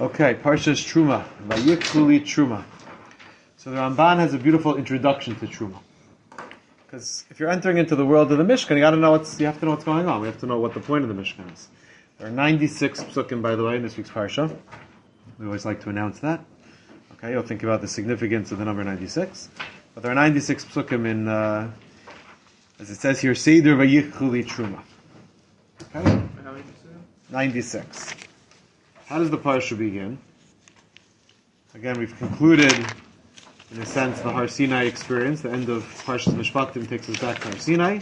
Okay, Parshas Truma, Vayikuli Truma. So the Ramban has a beautiful introduction to Truma. Because if you're entering into the world of the Mishkan, you got to know what's you have to know what's going on. We have to know what the point of the Mishkan is. There are 96 psukim, by the way, in this week's parsha. We always like to announce that. Okay, you'll think about the significance of the number 96. But there are 96 psukim in, uh, as it says here, Seder Vayikuli Truma. Okay, 96. How does the parsha begin? Again, we've concluded, in a sense, the Har Sinai experience. The end of Parshas Mishpatim takes us back to Har Sinai.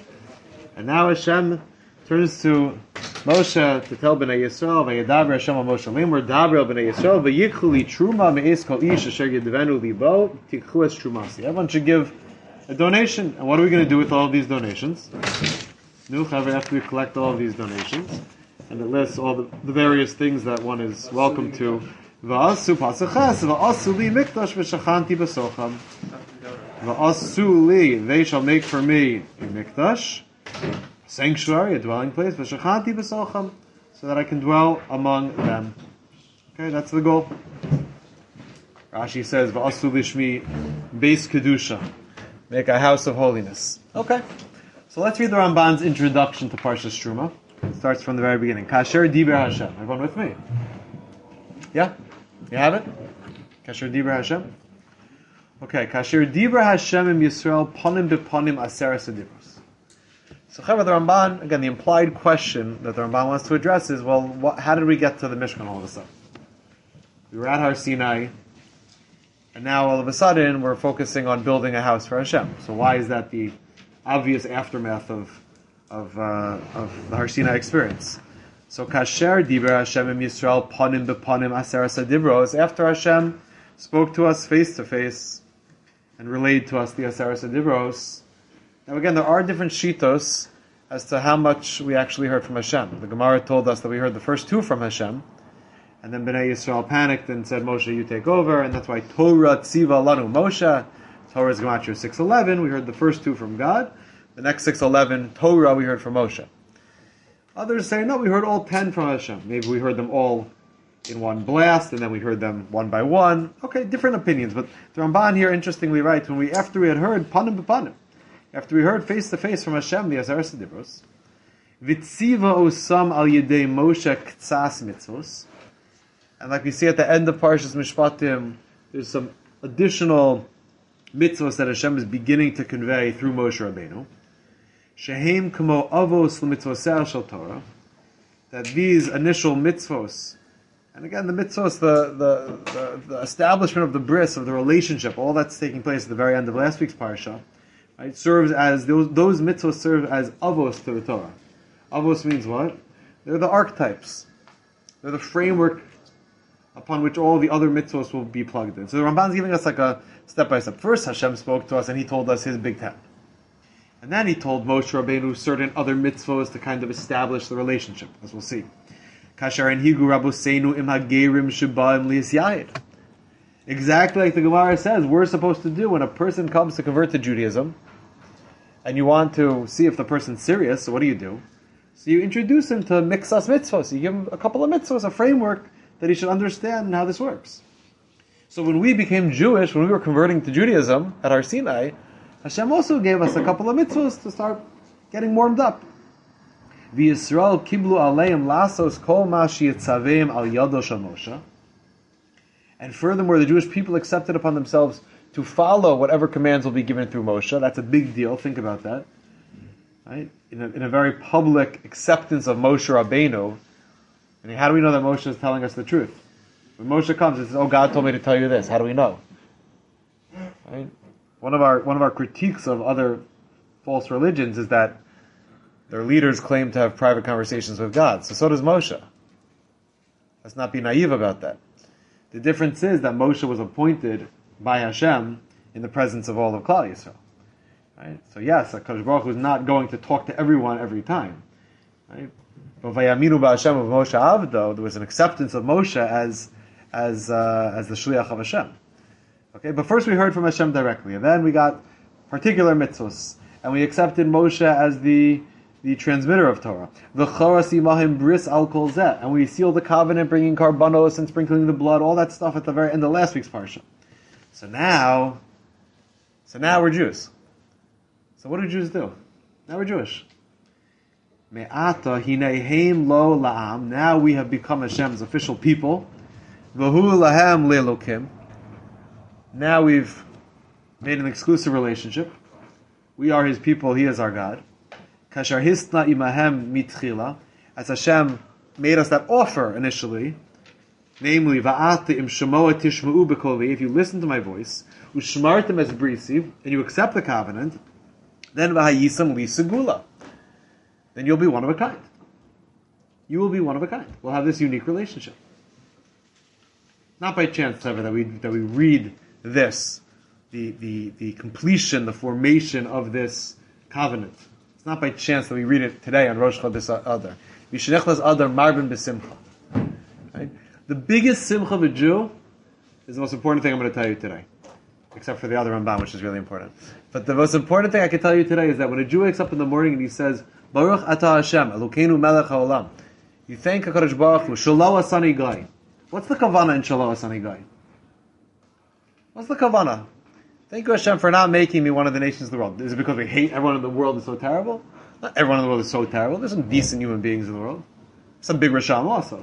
And now Hashem turns to Moshe to tell Bnei Yisrael, Vayedaber Hashem al Moshe Limur, Daber Bnei Yisrael, Vayichuli Truma Me'es Kol Ish Asher Yedvenu Libo, Tikhu Es Trumasi. Everyone should give a donation. And what are we going to do with all of these donations? After we collect all of these donations, and it lists all the, the various things that one is welcome to. Va'asu pasaches, va'asu li mikdash v'shachanti b'socham. Va'asu li, they shall make for me a mikdash, sanctuary, a dwelling place, v'shachanti b'socham, so that I can dwell among them. Okay, that's the goal. Rashi says, va'asu lishmi beis kedusha, make a house of holiness. Okay. So let's read the Ramban's introduction to Parshas Truma. It starts from the very beginning. Kasher Diber Hashem. Everyone with me? Yeah? You have it? Kasher Diber Hashem? Okay. Kasher Diber Hashem im Yisrael ponim beponim aseres adibros. So Chavar, the Ramban, again, the implied question that the Ramban wants to address is, well, what, how did we get to the Mishkan all of a sudden? We were at Har Sinai, and now all of a sudden we're focusing on building a house for Hashem. So why is that the obvious aftermath of of, uh, of the Har Sinai experience. So kasher diber Hashem im Yisrael panim bepanim aseres adibros. After Hashem spoke to us face to face and relayed to us the aseres adibros. Now again, there are different shitos as to how much we actually heard from Hashem. The Gemara told us that we heard the first two from Hashem, and then Bnei Yisrael panicked and said, "Moshe, you take over," and that's why Torah tziva lanu Moshe. Torah is Gematria 611. We heard the first two from God. The next 611, Torah, we heard from Moshe. Others say, no, we heard all 10 from Hashem. Maybe we heard them all in one blast, and then we heard them one by one. Okay, different opinions. But the Ramban here interestingly writes, when we, after we had heard panim b'panim, after we heard face to face from Hashem, the Azaras Dibros, Vitziva osam al yedei Moshe ktsas mitzvos, and like we see at the end of Parshas Mishpatim, there's some additional mitzvos that Hashem is beginning to convey through Moshe Rabbeinu. Shehem kamo avos l'mitzvoseh shel Torah. That these initial mitzvos, and again the mitzvos, the, the, the, the, establishment of the bris, of the relationship, all that's taking place at the very end of last week's parsha, right, serves as, those, those mitzvos serve as avos to the Torah. Avos means what? They're the archetypes. They're the framework upon which all the other mitzvos will be plugged in. So the Ramban's giving us like a step by step. First, Hashem spoke to us and He told us His big ten. And then He told Moshe Rabbeinu certain other mitzvos to kind of establish the relationship, as we'll see. Kasher and Higu Rabboseinu im hagerim sheba im Exactly like the Gemara says, we're supposed to do when a person comes to convert to Judaism, and you want to see if the person's serious. So what do you do? So you introduce him to mixas mitzvos. You give him a couple of mitzvos, a framework that he should understand how this works. So when we became Jewish, when we were converting to Judaism at Har Sinai, Hashem also gave us a couple of mitzvahs to start getting warmed up. V'Yisrael kiblu aleim lasos kol al yado Moshe. And furthermore, the Jewish people accepted upon themselves to follow whatever commands will be given through Moshe. That's a big deal. Think about that. Right? In a, in a very public acceptance of Moshe Rabbeinu, and how do we know that Moshe is telling us the truth? When Moshe comes and says, "Oh, God told me to tell you this," how do we know? Right? One of our one of our critiques of other false religions is that their leaders claim to have private conversations with God. So so does Moshe. Let's not be naive about that. The difference is that Moshe was appointed by Hashem in the presence of all of Klal Yisrael. Right? So yes, Hakadosh Baruch Hu is not going to talk to everyone every time. Right? But Vayaminu Ba'Hashem of Moshe Avdo, there was an acceptance of Moshe as as uh, as the shliach of Hashem. Okay, but first we heard from Hashem directly, and then we got particular mitzvahs, and we accepted Moshe as the the transmitter of Torah. Bris al. And we seal the covenant, bringing karbanos and sprinkling the blood, all that stuff at the very end of last week's parsha. So now, so now we're Jews. So what do Jews do? Now we're Jewish. Me'ata lo la'am. Now we have become Hashem's official people. V'hu lahem le'lokim. Now we've made an exclusive relationship. We are His people. He is our God. Kashar hisna imahem mitchila. As Hashem made us that offer initially, namely. If you listen to my voice, ushmartem as brisi, and you accept the covenant, then v'hayisam li then you'll be one of a kind. You will be one of a kind. We'll have this unique relationship. Not by chance, ever, that we, that we read this, the, the, the completion, the formation of this covenant. It's not by chance that we read it today on Rosh Chodesh Adar. Yishenechlas Adar? The biggest simcha of a Jew is the most important thing I'm going to tell you today. Except for the other Ramban, which is really important. But the most important thing I can tell you today is that when a Jew wakes up in the morning and he says, Baruch Ata Hashem, Elokeinu Melech HaOlam. You thank HaKadosh Baruch Hu, Shalom Asani Gai. What's the kavana in Shalom Asani Gai? What's the kavana? Thank you Hashem for not making me one of the nations of the world. Is it because we hate everyone in the world is so terrible? Not everyone in the world is so terrible. There's some decent human beings in the world. Some big Rasham also.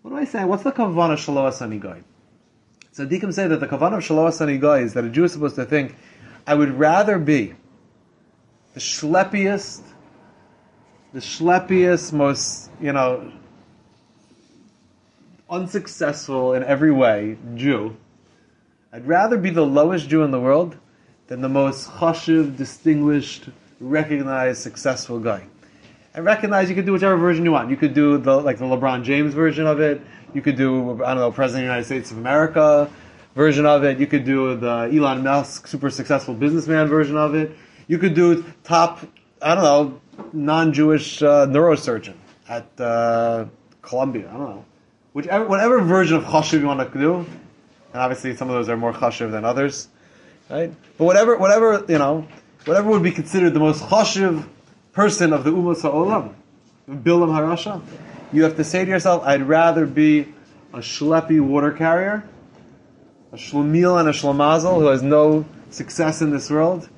What am I saying? What's the kavana Asani Gai? Tzaddikim say that the kavana of Shalom Asani Gai is that a Jew is supposed to think, I would rather be the schleppiest, the schleppiest, most, you know, unsuccessful in every way Jew, I'd rather be the lowest Jew in the world than the most chashiv, distinguished, recognized, successful guy. And recognize you could do whichever version you want. You could do the like the LeBron James version of it. You could do I don't know President of the United States of America version of it. You could do the Elon Musk super successful businessman version of it. You could do top I don't know non-Jewish uh, neurosurgeon at uh, Columbia. I don't know. Whichever, whatever version of chashiv you want to do, and obviously some of those are more chashiv than others, right? But whatever, whatever you know, whatever would be considered the most chashiv person of the Umos Ha'olam, Bilam Harasha, you have to say to yourself, I'd rather be a schleppy water carrier, a shlomil and a shlomazel who has no success in this world,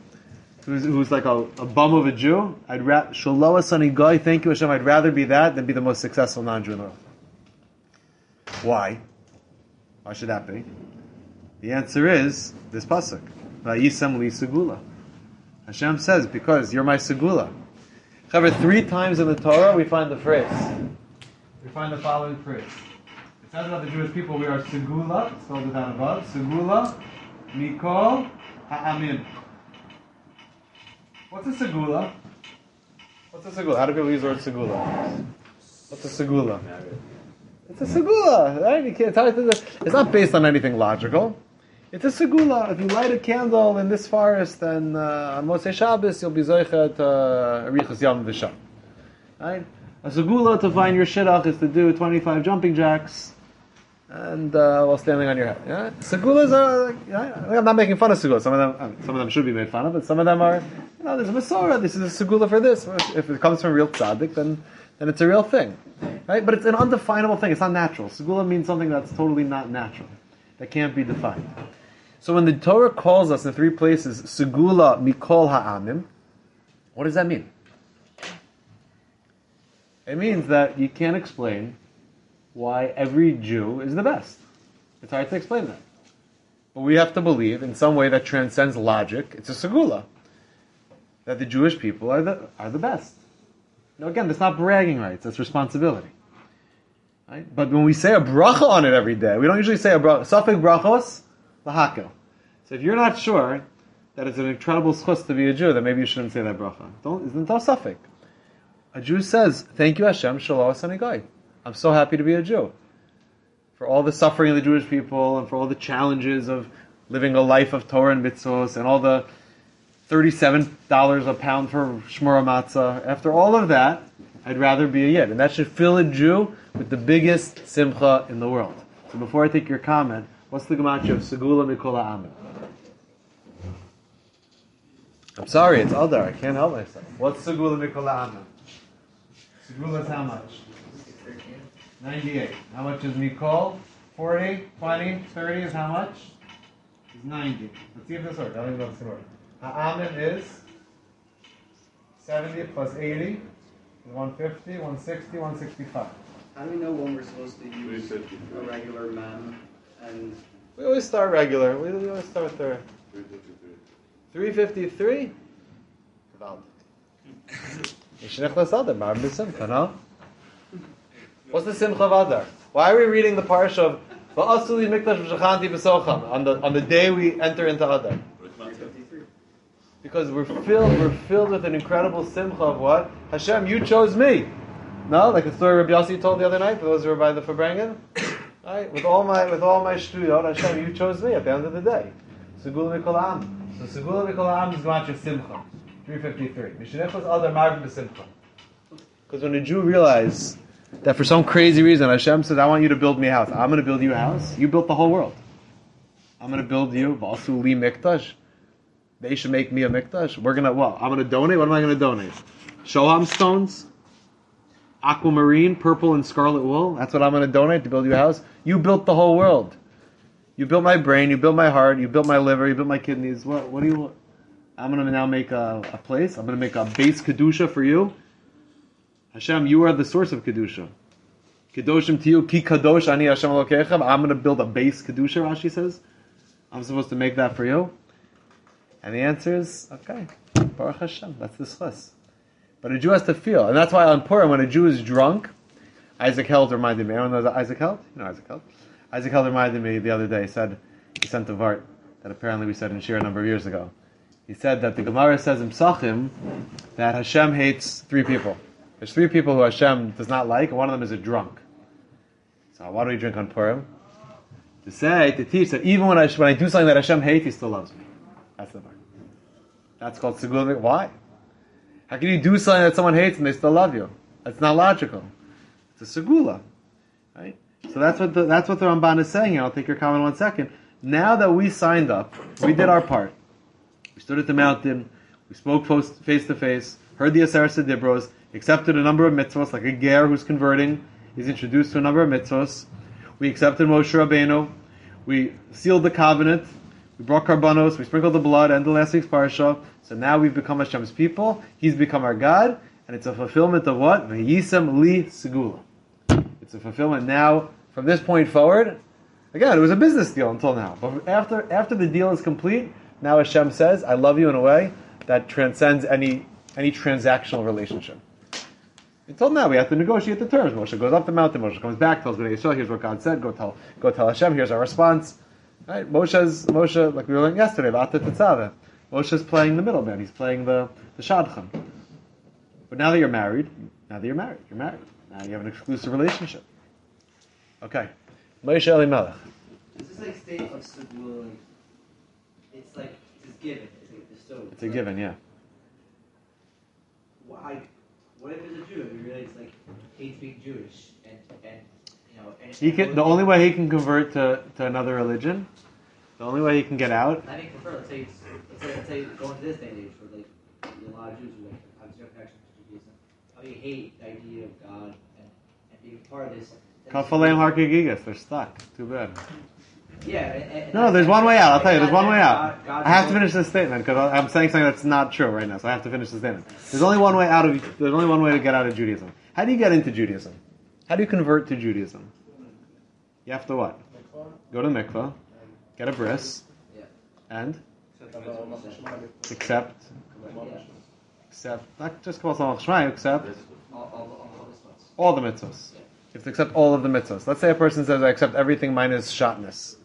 who's, who's like a, a bum of a Jew. I'd rather Shaloah Sunny Guy. Thank you, Hashem. I'd rather be that than be the most successful non-Jew in the world. Why? Why should that be? The answer is this pasuk. Vayisam li segula. Hashem says, because you're my segula. However, three times in the Torah we find the phrase. We find the following phrase. It says about the Jewish people, we are segula, spelled it down above. Segula, mikol, ha'amin. What's a segula? What's a segula? How do people use the word segula? What's a segula? It's a segula, right? You can't tell it. It's not based on anything logical. It's a segula. If you light a candle in this forest, then uh, on Moshe Shabbos you'll be zoichet uh, arichas yom v'sham. Right? A segula to find your shidduch is to do 25 jumping jacks and uh, while standing on your head. Yeah? Segulas are, yeah, I'm not making fun of segulas. Some of them, some of them should be made fun of, but some of them are, you know, there's a Masorah, this is a segula for this. If it comes from real tzaddik, then, then it's a real thing. Right? But it's an undefinable thing. It's not natural. Segula means something that's totally not natural. That can't be defined. So when the Torah calls us in three places, segula mikol ha'amim, what does that mean? It means that you can't explain why every Jew is the best. It's hard to explain that. But we have to believe in some way that transcends logic. It's a segula. That the Jewish people are the, are the best. Now again, that's not bragging rights, that's responsibility. Right? But when we say a bracha on it every day, we don't usually say a bracha. Safik brachos, lahakel. So if you're not sure that it's an incredible schus to be a Jew, then maybe you shouldn't say that bracha. Don't, isn't that safik? A Jew says, thank you Hashem, shalom anigai. I'm so happy to be a Jew. For all the suffering of the Jewish people and for all the challenges of living a life of Torah and mitzvos and all the $37 a pound for shmura matzah. After all of that, I'd rather be a Yid. And that should fill a Jew with the biggest simcha in the world. So before I take your comment, what's the gematria of Segula Mikola Amen? I'm sorry, it's Adar. I can't help myself. What's Segula Mikola Amna? Segula is how much? 98. How much is Mikol? 40, 20, 30 is how much? Is 90. Let's see if this works. I don't even know if this works. Ha'amin is 70 plus 80 is 150, 160, 165. How do we know when we're supposed to use a regular man and We always start regular. We we always start there. 353. 353? What's the Simcha of Adar? Why are we reading the parsha of Va'asuli Mikdash V'shachanti B'socham on the on the day we enter into Adar? 353? Because we're filled we're filled with an incredible Simcha of what? Hashem, you chose me. No, like the story Rabbi Yossi told the other night for those who were by the Farbrengen. Right? With all my with all my shtuyot, Hashem, you chose me at the end of the day. Segula Mikol Am. So Segula Mikol Am is Gematria Simcha. 353. Mishnechos Adar Marbin B'Simcha. Because when a Jew realizes that for some crazy reason Hashem says, I want you to build me a house. I'm going to build you a house. You built the whole world. I'm going to build you, Vasu Li Mikdash. They should make me a Mikdash. We're to, well, I'm to donate? What am I to donate? Shoham stones? Aquamarine, purple and scarlet wool? That's what I'm to donate to build you a house? You built the whole world. You built my brain, you built my heart, you built my liver, you built my kidneys. What, what do you want? I'm to now make a, a place. I'm to make a base Kedusha for you. Hashem, you are the source of Kedusha. Kedoshim to you, ki kadosh ani Hashem. I'm to build a base Kedusha, Rashi says. I'm supposed to make that for you. And the answer is, okay, Baruch Hashem, that's the schus. But a Jew has to feel. And that's why on Purim, when a Jew is drunk, Isaac Held reminded me. Everyone knows Isaac Held? You know Isaac Held? Isaac Held reminded me the other day, he said, he sent a vart that apparently we said in Shir a number of years ago. He said that the Gemara says in Psachim that Hashem hates three people. There's three people who Hashem does not like, and one of them is a drunk. So why do we drink on Purim? To say, to teach that even when I, when I do something that Hashem hates, He still loves me. That's called Segula. Why? How can you do something that someone hates and they still love you? That's not logical. It's a Segula. Right? So that's what the, that's what the Ramban is saying. I'll take your comment one second. Now that we signed up, we did our part. We stood at the mountain, we spoke face to face, heard the Aseret Dibros, accepted a number of mitzvahs, like a ger who's converting, is introduced to a number of mitzvahs. We accepted Moshe Rabbeinu, we sealed the covenant, we brought karbanos, we sprinkled the blood, and the last week's parsha. So now we've become Hashem's people, He's become our God, and it's a fulfillment of what? V'yisam li segula. It's a fulfillment now, from this point forward, again, it was a business deal until now, but after, after the deal is complete, now Hashem says, I love you in a way that transcends any, any transactional relationship. Until now, we have to negotiate the terms. Moshe goes up the mountain. Moshe comes back, tells Bnei Yisrael, "Here's what God said. Go tell, go tell Hashem. Here's our response." Right? Moshe's Moshe, like we were learning yesterday, about the Tetzaveh. Moshe's playing the middleman. He's playing the the shadchan. But now that you're married, now that you're married, you're married. Now you have an exclusive relationship. Okay, Moshe Elimelech. Is this like state of Segula? It's like it's given. It's like bestowed. It's a given, yeah. Why? What if it's a Jew? He really like hates being Jewish and and you know. He can. The only way he can convert to, to another religion, the only way he can get out. I think prefer. Let's say let's say let's say going to this day and age where like a lot of Jews who like have zero connection to Judaism. How do you hate the idea of God and, and being part of this? Kafaleim harkegigas. They're stuck. Too bad. Yeah. And, and No, there's one way out. I'll tell you, there's one way out. I have to finish this statement because I'm saying something that's not true right now, so I have to finish this statement. There's only one way out of. There's only one way to get out of Judaism. How do you get into Judaism? How do you convert to Judaism? You have to what? Go to mikvah, get a bris, and Accept. accept, not just Kabbalah Shema, accept All, the mitzvahs. You have to accept all of the mitzvahs. Let's say a person says, "I accept everything minus shatnez."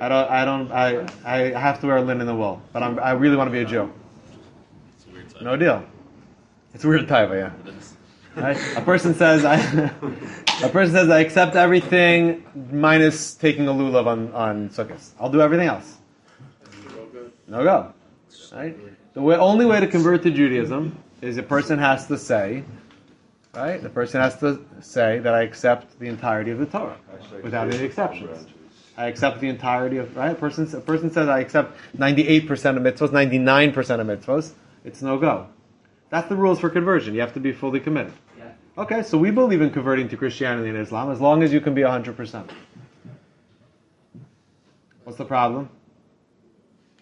I don't. I don't. I. I have to wear a linen in the wool, but I'm, I really want to be a Jew. It's a weird time. No deal. It's a weird type, yeah. Right? A person says, I, a person says, I accept everything minus taking a lulav on on sukkahs. I'll do everything else. No go. Right? The way, only way to convert to Judaism is a person has to say, right? The person has to say that I accept the entirety of the Torah without any exceptions. I accept the entirety of right. A person, a person says I accept ninety eight percent of mitzvahs, ninety nine percent of mitzvahs. It's no go. That's the rules for conversion. You have to be fully committed. Okay, so we believe in converting to Christianity and Islam as long as you can be hundred percent. What's the problem?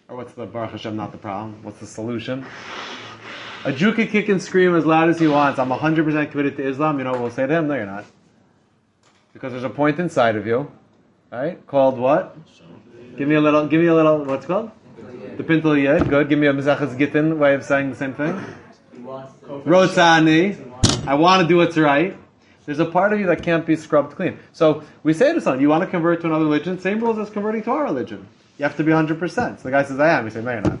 Or what's the Baruch Hashem not the problem? What's the solution? A Jew can kick and scream as loud as he wants. I'm 100% committed to Islam. You know what we'll say to him? No, you're not. Because there's a point inside of you, right? Called what? Give me a little. Give me a little. What's it called? The Pintele Yid. Good. Give me a Mizachas Gittin way of saying the same thing. He wants to. Rotzani. He wants I want to do what's right. There's a part of you that can't be scrubbed clean. So we say to someone, you want to convert to another religion? Same rules as converting to our religion. You have to be 100%. So the guy says, I am. You say, no, you're not.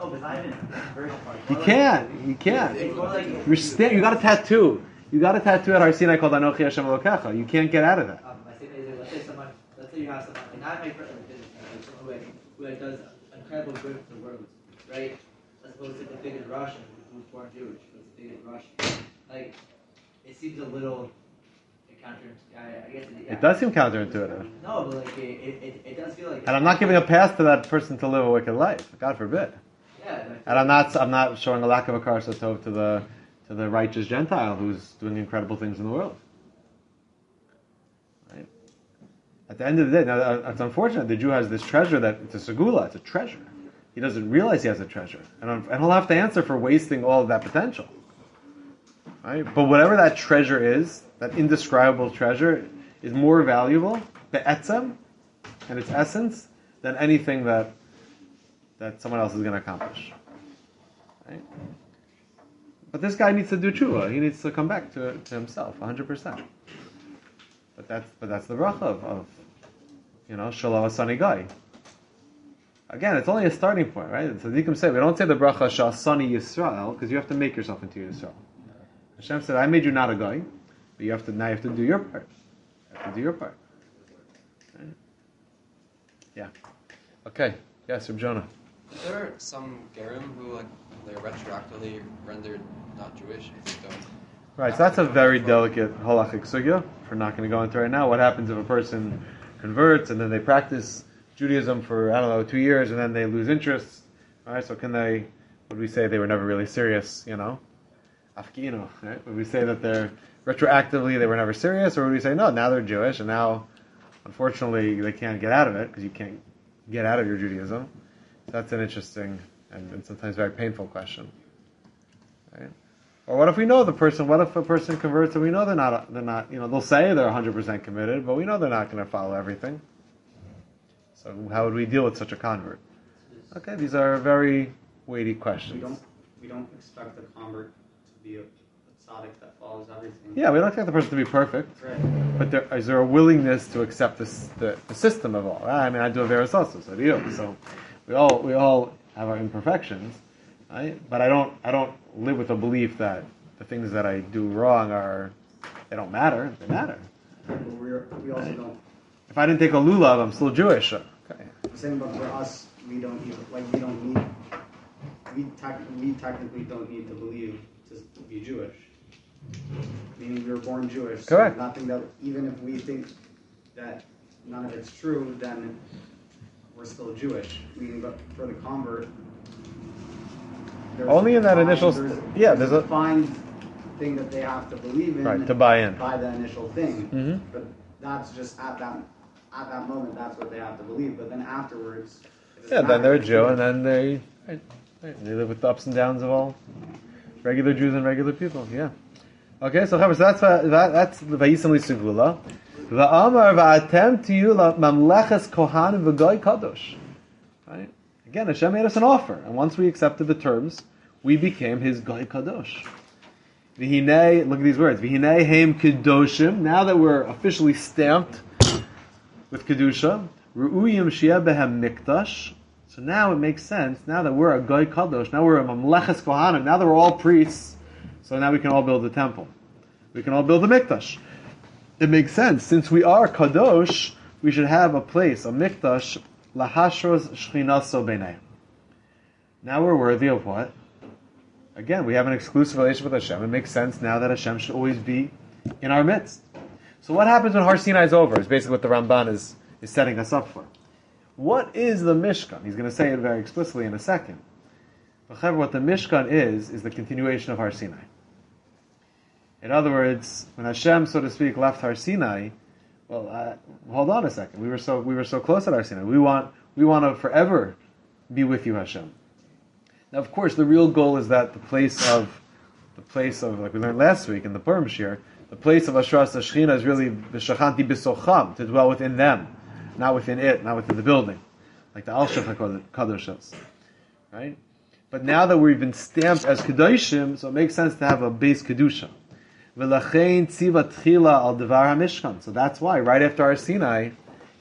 Oh, but not even the conversion part. You can't. You can't. Like. You're sta- you got a tattoo. You got a tattoo at Har Sinai called Anochi Hashem Elokecha. You can't get out of that. Um, I say, let's say someone, let's say you have someone, like not my friend, like businessman, like someone who, who does incredible good for the world, right? As opposed to the bigot Russian who's born Jewish, who's the bigot Russian. Like, it seems a little. I, I guess it, yeah. It does seem counterintuitive. No, but like it, it, it, does feel like. And I'm not giving a pass to that person to live a wicked life. God forbid. Yeah. And I'm not I'm not showing a lack of a karsa tov to the to the righteous Gentile who's doing incredible things in the world. Right? At the end of the day, now uh, it's unfortunate the Jew has this treasure that it's a segula, it's a treasure. He doesn't realize he has a treasure, and, and he'll have to answer for wasting all of that potential. Right? But whatever that treasure is, that indescribable treasure, is more valuable, the etzem, and its essence, than anything that that someone else is going to accomplish. Right? But this guy needs to do tshuva. He needs to come back to, to himself, 100%. But that's but that's the bracha of, of you know shalom asani guy. Again, it's only a starting point, right? So can say we don't say the bracha shasani Yisrael because you have to make yourself into Yisrael. Hashem said, "I made you not a guy, but you have to now you have to do your part. You have to do your part." Right? Yeah. Okay. Yes, Reb Jonah. There are some Gerim who like they're retroactively rendered not Jewish if they don't. Right, so that's a very delicate halachic sugya. We're not going to go into right now. What happens if a person converts and then they practice Judaism for I don't know two years and then they lose interest? All right, so can they? Would we say they were never really serious? You know, afkino. Right? Would we say that they're retroactively they were never serious, or would we say no? Now they're Jewish and now, unfortunately, they can't get out of it because you can't get out of your Judaism. So that's an interesting and, and sometimes very painful question. Right? Or what if we know the person? What if a person converts and we know they're not? They're not. You know, they'll say they're 100 percent committed, but we know they're not going to follow everything. So how would we deal with such a convert? Okay, these are very weighty We questions. don't, we don't expect the convert be a, a tzaddik that follows everything. Yeah, we don't expect the person to be perfect, Right. but there, is there a willingness to accept this, the, the system of all? I mean, I do a veris also, so do you. So we all we all have our imperfections, right? But I don't I don't live with a belief that the things that I do wrong are they don't matter. They matter. But we're, we also don't, If I didn't take a lulav, I'm still Jewish. Okay. the same, but for us, we don't even, like, we don't need, we tec- we technically don't need to believe to, be Jewish. Meaning we were born Jewish. so Correct. Nothing that, even if we think that none of it's true, then we're still Jewish. Meaning, but for the convert, Only in that defined- initial there's- yeah, there's a- defined thing that they have to believe in. Right, to buy in. buy the initial thing. Mhm. But that's just at that at that moment. That's what they have to believe. But then afterwards, Yeah, then they're a. Jew, and then they right, right, they live with the ups and downs of all regular Jews and regular people. Yeah. Okay, so that's uh, that, that's the Vayisam Segula. Va'amar va'atem tiyu mamleches kohanim v'goy kadosh. Right. Again, Hashem made us an offer, and once we accepted the terms, we became His goy kadosh. V'hinei, look at these words. V'hinei heim kedoshim. Now that we're officially stamped with kedusha, ru'uyim shia behem mikdash. So now it makes sense. Now that we're a goy kadosh, now we're a mamleches kohanim. Now that we're all priests, so now we can all build the temple. We can all build the mikdash. It makes sense since we are kadosh. We should have a place, a mikdash, lahashros shchinaso b'nei. Now we're worthy of what? Again, we have an exclusive relationship with Hashem. It makes sense now that Hashem should always be in our midst. So what happens when Har Sinai is over? Is basically what the Ramban is is setting us up for. What is the Mishkan? He's going to say it very explicitly in a second. But what the Mishkan is, is the continuation of Har Sinai. In other words, when Hashem, so to speak, left Har Sinai, well, uh, hold on a second. We were so we were so close at Har Sinai. We want we want to forever be with you, Hashem. Now, of course, the real goal is that the place of the place of like we learned last week in the Purim Shir, the place of Ashras Shechina is really the Shachanti Bisocham to dwell within them, not within it, not within the building, like the Al Kadoshos, right? But now that we've been stamped as Kedoshim, so it makes sense to have a base Kedusha. So that's why, right after our Sinai,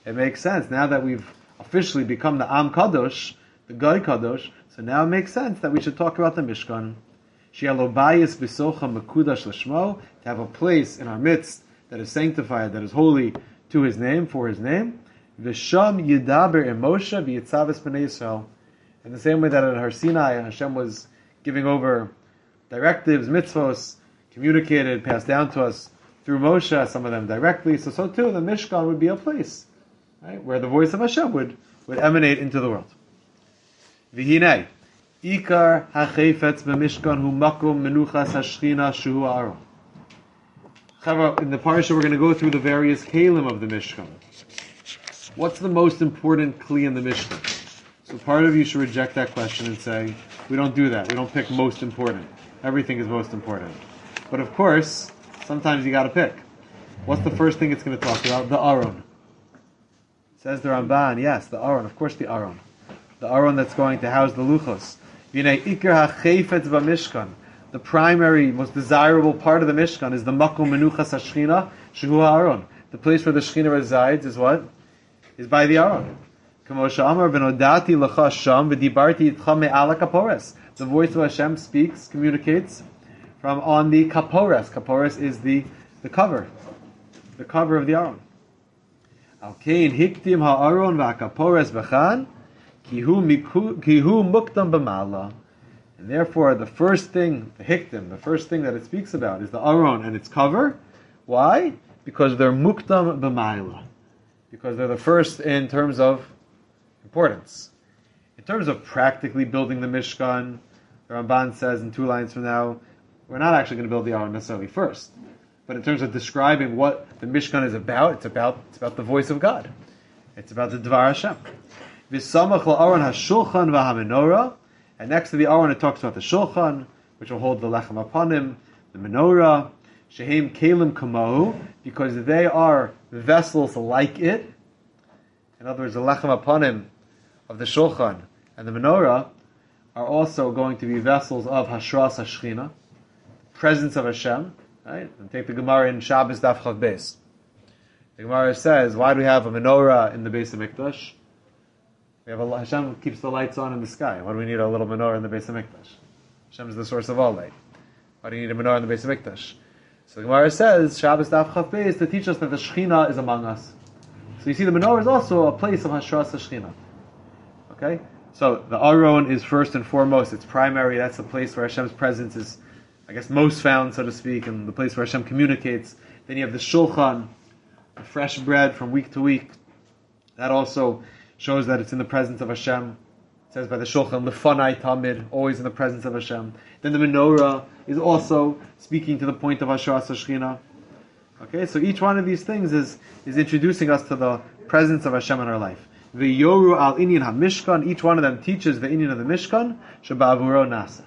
it makes sense. Now that we've officially become the Am Kadosh, the Goy Kadosh, so now it makes sense that we should talk about the Mishkan. To have a place in our midst that is sanctified, that is holy to His name, for His name. V'sham yidaber Moshe v'yitzavis b'nei Yisrael. In the same way that at Har Sinai, Hashem was giving over directives, mitzvos, communicated, passed down to us through Moshe, some of them directly. So, so too, the Mishkan would be a place right, where the voice of Hashem would, would emanate into the world. V'hinei, ikar hachefetz b'mishkan hu makom menuchas hashchina shuhu aron. In the parsha, we're going to go through the various kalim of the Mishkan. What's the most important kli in the Mishkan? So part of you should reject that question and say, we don't do that. We don't pick most important. Everything is most important. But of course, sometimes you got to pick. What's the first thing it's going to talk about? The Aron. Says the Ramban, yes, the Aron. Of course, the Aron. The Aron that's going to house the Luchos. The primary, most desirable part of the Mishkan is the Makom Menuchas Hashchina, Shehu Aron. The place where the Shechina resides is what? Is by the Aron. The voice of Hashem speaks, communicates from on the kapores. Kapores is the, the cover, the cover of the aron. Alkein hiktim ha'aron v'akapores b'chan kihu muktam b'mala. And therefore, the first thing, the hiktim, the first thing that it speaks about is the aron and its cover. Why? Because they're muktam b'mala. Because they're the first in terms of importance. In terms of practically building the Mishkan, the Ramban says in two lines from now, we're not actually going to build the Aron necessarily first. But in terms of describing what the Mishkan is about, it's about it's about the voice of God. It's about the Dvar Hashem. V'samach la'aron hashulchan v'hamenorah. And next to the Aron, it talks about the Shulchan, which will hold the Lechem upon him, the Menorah, Shehem Kalim Kamahu, because they are vessels like it. In other words, the Lechem him of the Shulchan and the Menorah are also going to be vessels of Hashras Hashchina presence of Hashem, right? And take the Gemara in Shabbos Daf Chav Beis. The Gemara says, why do we have a menorah in the base of Mikdash? We have a, Hashem keeps the lights on in the sky. Why do we need a little menorah in the base of Mikdash? Hashem is the source of all light. Why do you need a menorah in the base of Mikdash? So the Gemara says, Shabbos Daf Chav Beis, to teach us that the Shechina is among us. So you see, the menorah is also a place of Hashras Shechina. Okay? So the Aron is first and foremost, it's primary, that's the place where Hashem's presence is I guess, most found, so to speak, and the place where Hashem communicates. Then you have the shulchan, the fresh bread from week to week. That also shows that it's in the presence of Hashem. Says by the shulchan, lefanai tamid, always in the presence of Hashem. Then the menorah is also speaking to the point of Hashras Shechina. Okay, so each one of these things is, is introducing us to the presence of Hashem in our life. The Yoru al Inyan HaMishkan, each one of them teaches the Inyan of the Mishkan, Shabavuro Nasa.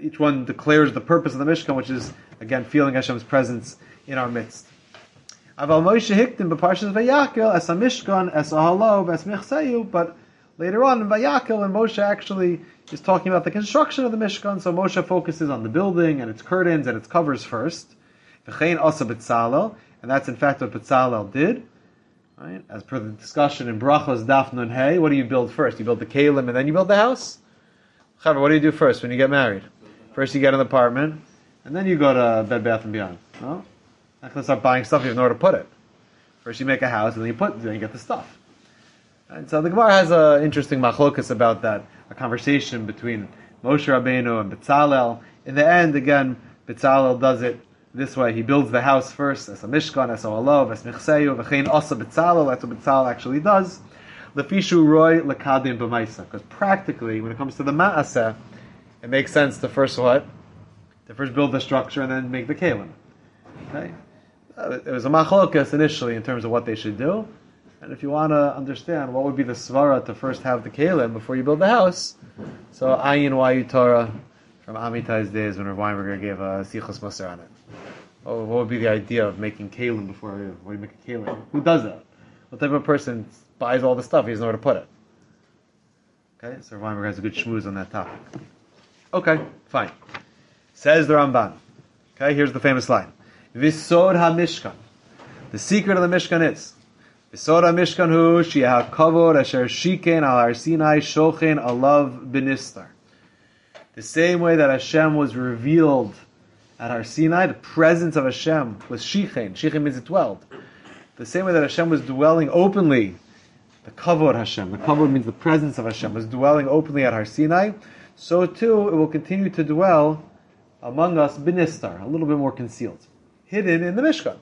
Each one declares the purpose of the Mishkan, which is again feeling Hashem's presence in our midst. Aval Moshe hiktim b'parshas Vayakel as a Mishkan as a halo as michseyu, but later on in Vayakel, when Moshe actually is talking about the construction of the Mishkan, so Moshe focuses on the building and its curtains and its covers first. V'chein asa B'tzalel, and that's in fact what B'tzalel did. Right? As per the discussion in Brachos Daf Nun Hey, what do you build first? You build the kalim and then you build the house. Chaver, what do you do first when you get married? First you get an apartment, and then you go to Bed Bath and Beyond. No, not gonna start buying stuff you have nowhere to put it. First you make a house, and then you put, then you get the stuff. And so the Gemara has an interesting machlokas about that, a conversation between Moshe Rabbeinu and Betzalel. In the end, again, Betzalel does it This way, he builds the house first as a mishkan, as a olav, as michseyu, v'chein asa b'tzalel. That's what b'tzalel actually does. Lefishu roy lekadim b'maisa. Because practically, when it comes to the ma'aseh, it makes sense to first what? To first build the structure and then make the kalim. Okay? Uh, It was a machlokas initially in terms of what they should do. And if you want to understand what would be the svara to first have the kalim before you build the house, so ayin wayu Torah from Amitai's days when Rav Weinberger gave a sichos moser on it. What what would be the idea of making kalim before you, before you make a kalim? Who does that? What type of person buys all the stuff? He doesn't know where to put it. Okay, so Rav Weinberger has a good shmooze on that topic. Okay, fine. Says the Ramban. Okay, here's the famous line. Visod ha-mishkan. The secret of the Mishkan is Visod ha-mishkan hu asher al alav binistar. The same way that Hashem was revealed at Har Sinai, the presence of Hashem was shichen. Shichen means it dwelled. The same way that Hashem was dwelling openly, the kavod Hashem, the kavod means the presence of Hashem, was dwelling openly at Har Sinai, so too it will continue to dwell among us binistar, a little bit more concealed, hidden in the Mishkan.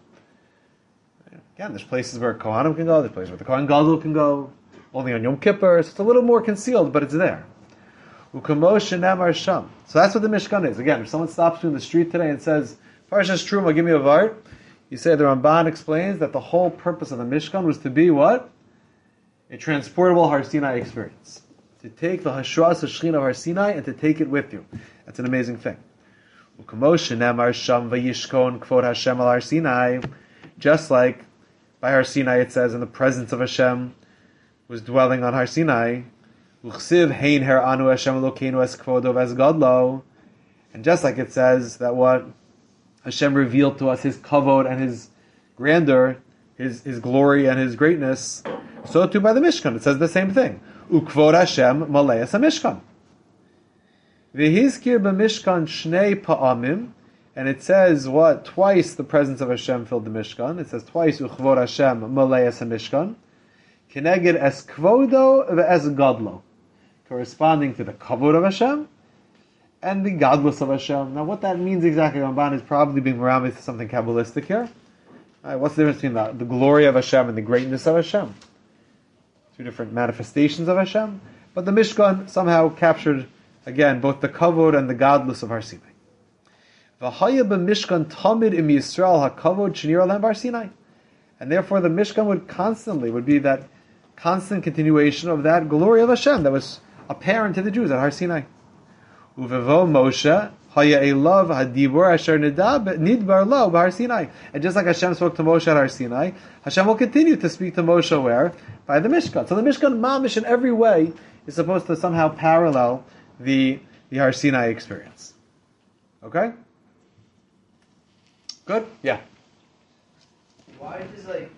Again, there's places where Kohanim can go, there's places where the Kohen Gadol can go, only on Yom Kippur, so it's a little more concealed, but it's there. Ukamosh Sham. So that's what the Mishkan is. Again, if someone stops you in the street today and says, Parshas Truma, give me a vart, you say the Ramban explains that the whole purpose of the Mishkan was to be what? A transportable Har Sinai experience. To take the Hashras Hashchin of Har Sinai and to take it with you. That's an amazing thing. Just like by Har Sinai it says in the presence of Hashem was dwelling on Har Sinai. And just like it says that what Hashem revealed to us His kavod and His grandeur, His His glory and His greatness, so too by the Mishkan it says the same thing. Ukvod Hashem maleas Mishkan. V'hizkir b'Mishkan shnei pa'amim, and it says what twice the presence of Hashem filled the Mishkan. It says twice Uchvod Hashem maleas Mishkan. Keneged es kvodo ve'es godlo corresponding to the kavod of Hashem and the godless of Hashem. Now, what that means exactly, Ramban is probably being around to something kabbalistic here. Right, what's the difference between the, the glory of Hashem and the greatness of Hashem? Two different manifestations of Hashem, but the Mishkan somehow captured again both the kavod and the godless of Har Sinai. V'haya b'Mishkan tamid im Yisrael hakavod shenir Har Sinai, and therefore the Mishkan would constantly would be that constant continuation of that glory of Hashem that was apparent to the Jews at Har Sinai. Uvevo Moshe haya elav hadibur asher nidbar lo b'Har Sinai. And just like Hashem spoke to Moshe at Har Sinai, Hashem will continue to speak to Moshe where by the Mishkan. So the Mishkan mamish in every way is supposed to somehow parallel the the Har Sinai experience. Okay. Good. Yeah. Why does like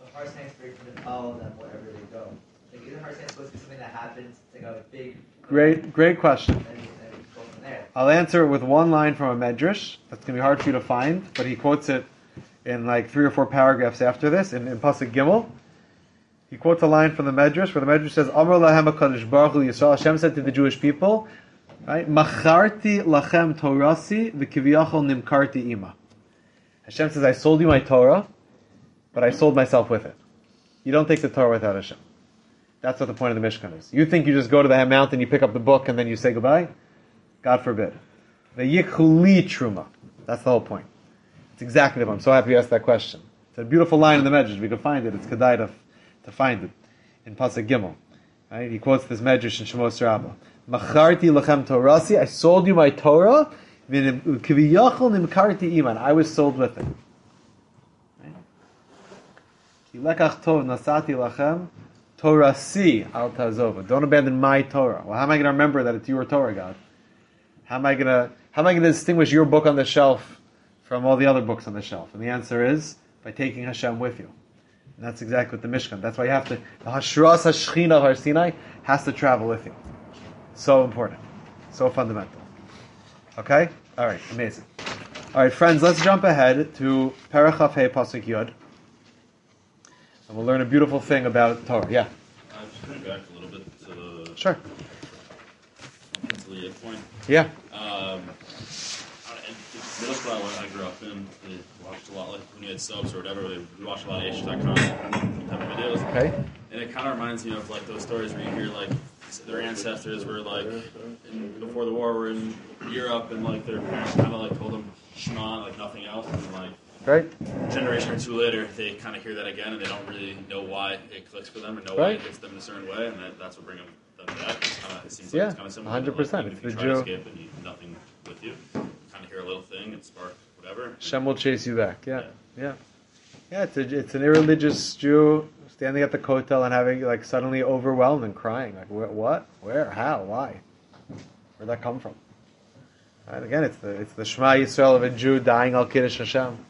the Har Sinai experience follow them wherever they go? Like isn't Har Sinai supposed to be something that happens? It's like a big Great. Great question. and then go from there. I'll answer it with one line from a medrash. That's going to be hard for you to find, but he quotes it in like three or four paragraphs after this in, in Pasuk Gimel. He quotes a line from the medrash where the medrash says, "Amar lahem Hakadosh Baruch Hu Yisrael." Hashem said to the Jewish people, "Right, macharti lachem torasi v'kiviyachol nimkarti ima." Hashem says, "I sold you my Torah, but I sold myself with it." You don't take the Torah without Hashem. That's what the point of the Mishkan is. You think you just go to the mountain, you pick up the book, and then you say goodbye? God forbid. The yichuli truma. That's the whole point. It's exactly the point. I'm so happy you asked that question. It's a beautiful line in the Medrash. We can find it. It's kedai to, find it in Pasuk Gimel. Right? He quotes this Medrash in Shemos Rabbah. Macharti lachem torasi. I sold you my Torah. I was sold with it. Lekach tov nasati lachem Torasi al tazova. Don't abandon my Torah. Well, how am I going to remember that it's your Torah, God? How am I going to how am I going to distinguish your book on the shelf from all the other books on the shelf? And the answer is by taking Hashem with you. That's exactly what the Mishkan. That's why you have to the Hashras Hashchina of Har Sinai has to travel with you. So important, so fundamental. Okay, all right, amazing. All right, friends, let's jump ahead to Parachaf Hey Pasuk Yud. And we'll learn a beautiful thing about Torah. Yeah, I'm just going back a little bit to the, sure. to the point. Yeah. Um, middle school I, I grew up in, they watched a lot like when you had subs or whatever. We watched a lot of Aish.com type of videos. Okay. And it kind of reminds me of like those stories where you hear like their ancestors were like in, before the war were in Europe and like their parents kind of like told them Shema like nothing else and like Right. a generation or two later they kind of hear that again and they don't really know why it clicks for them or know why it hits them in a certain way and that, that's what brings them, them back. It's kinda, it seems Yeah, like it's kind of similar. 100%. Like, if you the try to escape and you nothing with you, hear a little thing and spark whatever. Shem will chase you back. Yeah, yeah, yeah. It's a, it's an irreligious Jew standing at the kotel and having like suddenly overwhelmed and crying. Like what, where, how, why? Where'd that come from? And again, it's the it's the Shema Yisrael of a Jew dying al kiddush Hashem.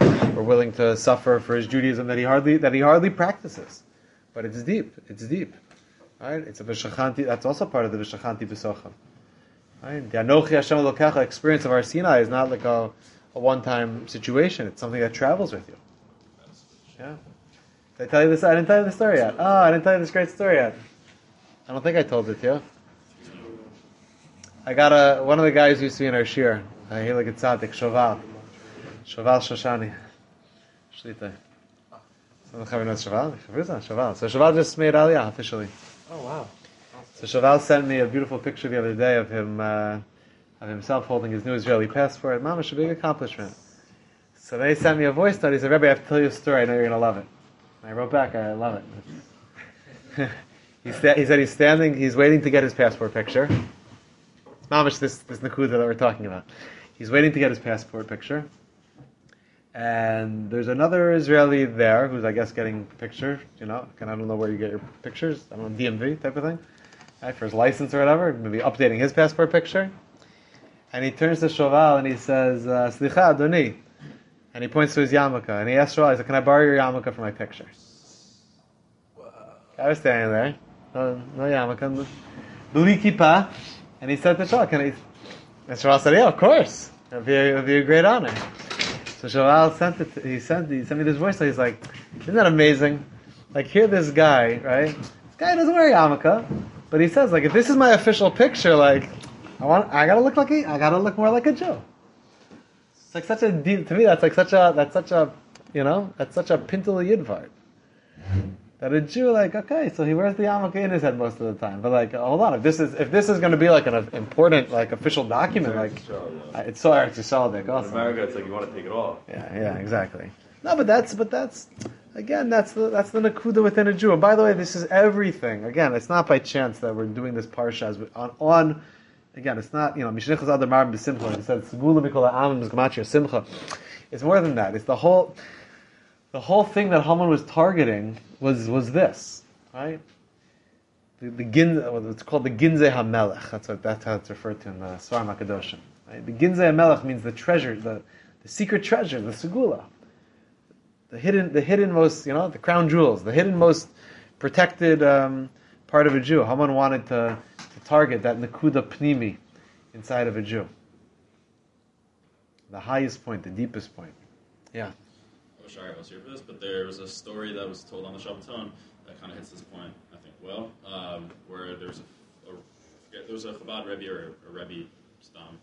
We're willing to suffer for his Judaism that he hardly that he hardly practices, but it's deep. It's deep. Right? It's a v'shachanti. That's also part of the v'shachanti b'socham. Right? The Anochi Hashem Elokecha experience of Har Sinai is not like a, a one-time situation. It's something that travels with you. Yeah. Did I tell you this? I didn't tell you the story yet. Oh, I didn't tell you this great story yet. I don't think I told it to you. I got a one of the guys used to be in our shir. I hear like a tzaddik, Shoval. Shoval Shoshani. Shlita. Some of you know Shoval? Shoval. So Shoval just made Aliyah officially. Oh wow. So Shoval sent me a beautiful picture the other day of him, uh, of himself holding his new Israeli passport. Mamash, a big accomplishment. So they sent me a voice note. He said, Rebbe, I have to tell you a story. I know you're going to love it. And I wrote back, I love it. he, sta- he said he's standing, he's waiting to get his passport picture. It's Mamash, this, this Nakuda that we're talking about. He's waiting to get his passport picture. And there's another Israeli there who's, I guess, getting a picture. You know, I don't know where you get your pictures. I don't know, DMV type of thing right, for his license or whatever, maybe updating his passport picture. And he turns to Shoval and he says, uh, Slicha, Adoni. And he points to his yarmulke. And he asks Shoval, he said, Can I borrow your yarmulke for my picture? I was standing there. No, no yarmulke. Bli kippah. And he said to Shoval, Can I? And Shoval said, Yeah, of course. It'd be a, it'd be a great honor. So Shoval sent it. To, he sent. He sent me this voice. He's like, "Isn't that amazing? Like, here, this guy, right? This guy doesn't wear a yarmulke, but he says, like, if this is my official picture, like, I want, I gotta look like a, I gotta look more like a Jew. It's like such a. To me, that's like such a, that's such a, you know, that's such a pintel yidvart. That a Jew, like, okay, so he wears the yarmulke in his head most of the time, but like, hold on, if this is, if this is going to be like an important, like, official document, like, it's so Eretz Yisrael, In also. America, it's like you want to take it off. Yeah, yeah, exactly. No, but that's but that's again that's the that's the nakuda within a Jew. And by the way, this is everything. Again, it's not by chance that we're doing this parsha on on. Again, it's not you know mishnichas adar marbin b'simcha. It says segula mikol ha'amim b'zgamachir simcha. It's more than that. It's the whole the whole thing that Haman was targeting was was this right. The, the gin, it's called the Ginze HaMelech. That's what that's how it's referred to in the Svarim Hakadoshim. Right? The Ginze HaMelech means the treasure, the, the secret treasure, the segula, the hidden, the hidden most, you know, the crown jewels, the hidden most protected um, part of a Jew. Haman wanted to, to target that Nakuda Pnimi inside of a Jew. The highest point, the deepest point. Yeah. I wish I was here for this, but there was a story that was told on the Shabbaton that kind of hits this point, I think, well, um, where there was a, a there was a Chabad Rebbe or a, Rebbe Stam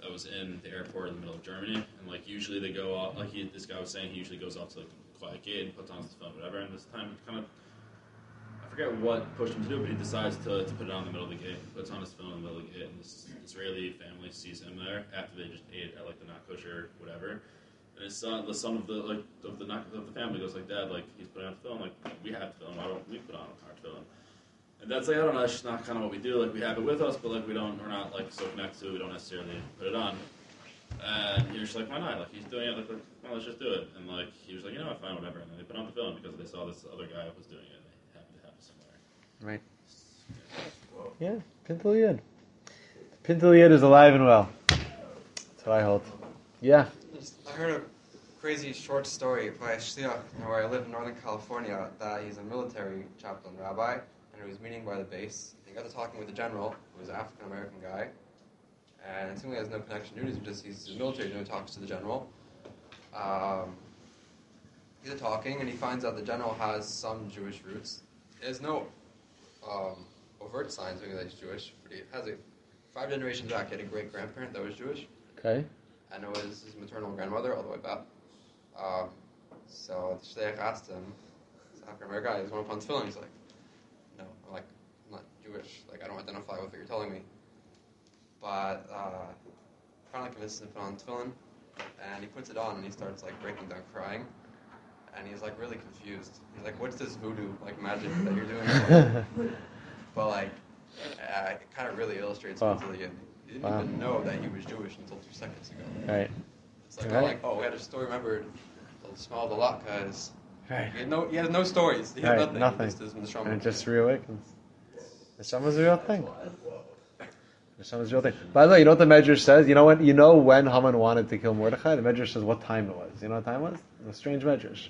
that was in the airport in the middle of Germany, and like usually they go off, like he, this guy was saying, he usually goes off to like a quiet gate and puts on his phone, whatever. And this time, kind of, I forget what pushed him to do, it, but he decides to, to put it on in the middle of the gate. Puts on his phone in the middle of the gate, and this Israeli family sees him there after they just ate at like the not kosher whatever. And his son, the son of the like of the of the family, goes like, "Dad, like he's putting on a film. Like we have film. Why don't we put on our film?" And that's like I don't know. It's just not kind of what we do. Like we have it with us, but like we don't. We're not like so connected to. it. We don't necessarily put it on. And you're just like, why not? Like he's doing it. Like, like well, let's just do it. And like he was like, you know, what, fine, whatever. And then they put on the film because they saw this other guy was doing it. and They happened to have it somewhere. Right. Yeah, Pintele Yid. Is alive and well. That's what I hold. Yeah. I heard a crazy short story by a shliach you know, where I live in Northern California that he's a military chaplain rabbi and he was meeting by the base. He got to talking with the general, who was an African American guy, and it seemingly has no connection to duties, just he's a military general, talks to the general. Um, he's talking and he finds out the general has some Jewish roots. There's no um, overt signs that he's Jewish, but he has a five generations back. He had a great grandparent that was Jewish. Okay. and it was his maternal grandmother all the way back. Um, so the shliach asked him, African American guy, he's one upon tefillin. He's like, no, I'm like, I'm not Jewish. Like, I don't identify with what you're telling me. But uh, finally convinces him to put on tefillin, and he puts it on, and he starts like breaking down crying, and he's like really confused. He's like, "What's this voodoo like magic that you're doing?" but like, uh, it kind of really illustrates mentally, he didn't Wow. even know that he was Jewish until two seconds ago. Right. It's like, Right. oh, like, oh, we had a story remembered. It smelled a lot because Right. he had no, he has no stories. He had Right, nothing. nothing. Just his neshama. And it just reawakens. Neshama's a real thing. Neshama's a real thing. By the way, you know what the Medrash says? You know when you know when Haman wanted to kill Mordechai? The Medrash says what time it was. You know what time it was? It was a strange Medrash.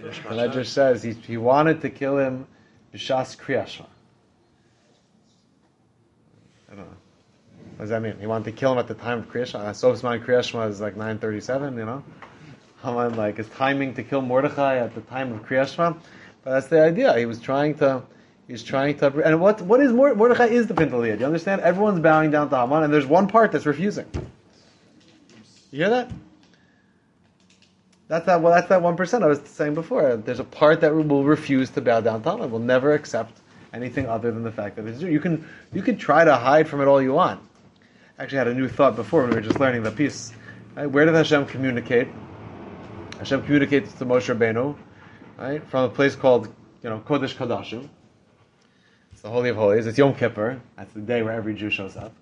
The Medrash says he, he wanted to kill him B'shas Kriyashma. I don't know. What does that mean? He wanted to kill him at the time of Kriyashma. Sofsman Kriyashma is like 937, you know? Haman like is timing to kill Mordechai at the time of Kriyashma. But that's the idea. He was trying to, he's trying to, and what what is Mor- Mordechai is the Pintele Yid. Do you understand? Everyone's bowing down to Haman, and there's one part that's refusing. You hear that? That's that. Well, that's that one percent I was saying before. There's a part that will refuse to bow down to Haman. Will never accept anything other than the fact that it's Jew. You can you can try to hide from it all you want. Actually, I had a new thought before when we were just learning the piece. Right? Where did Hashem communicate? Hashem communicates to Moshe Rabbeinu, right, from a place called, you know, Kodesh Kodashim. The Holy of Holies. It's Yom Kippur. That's the day where every Jew shows up,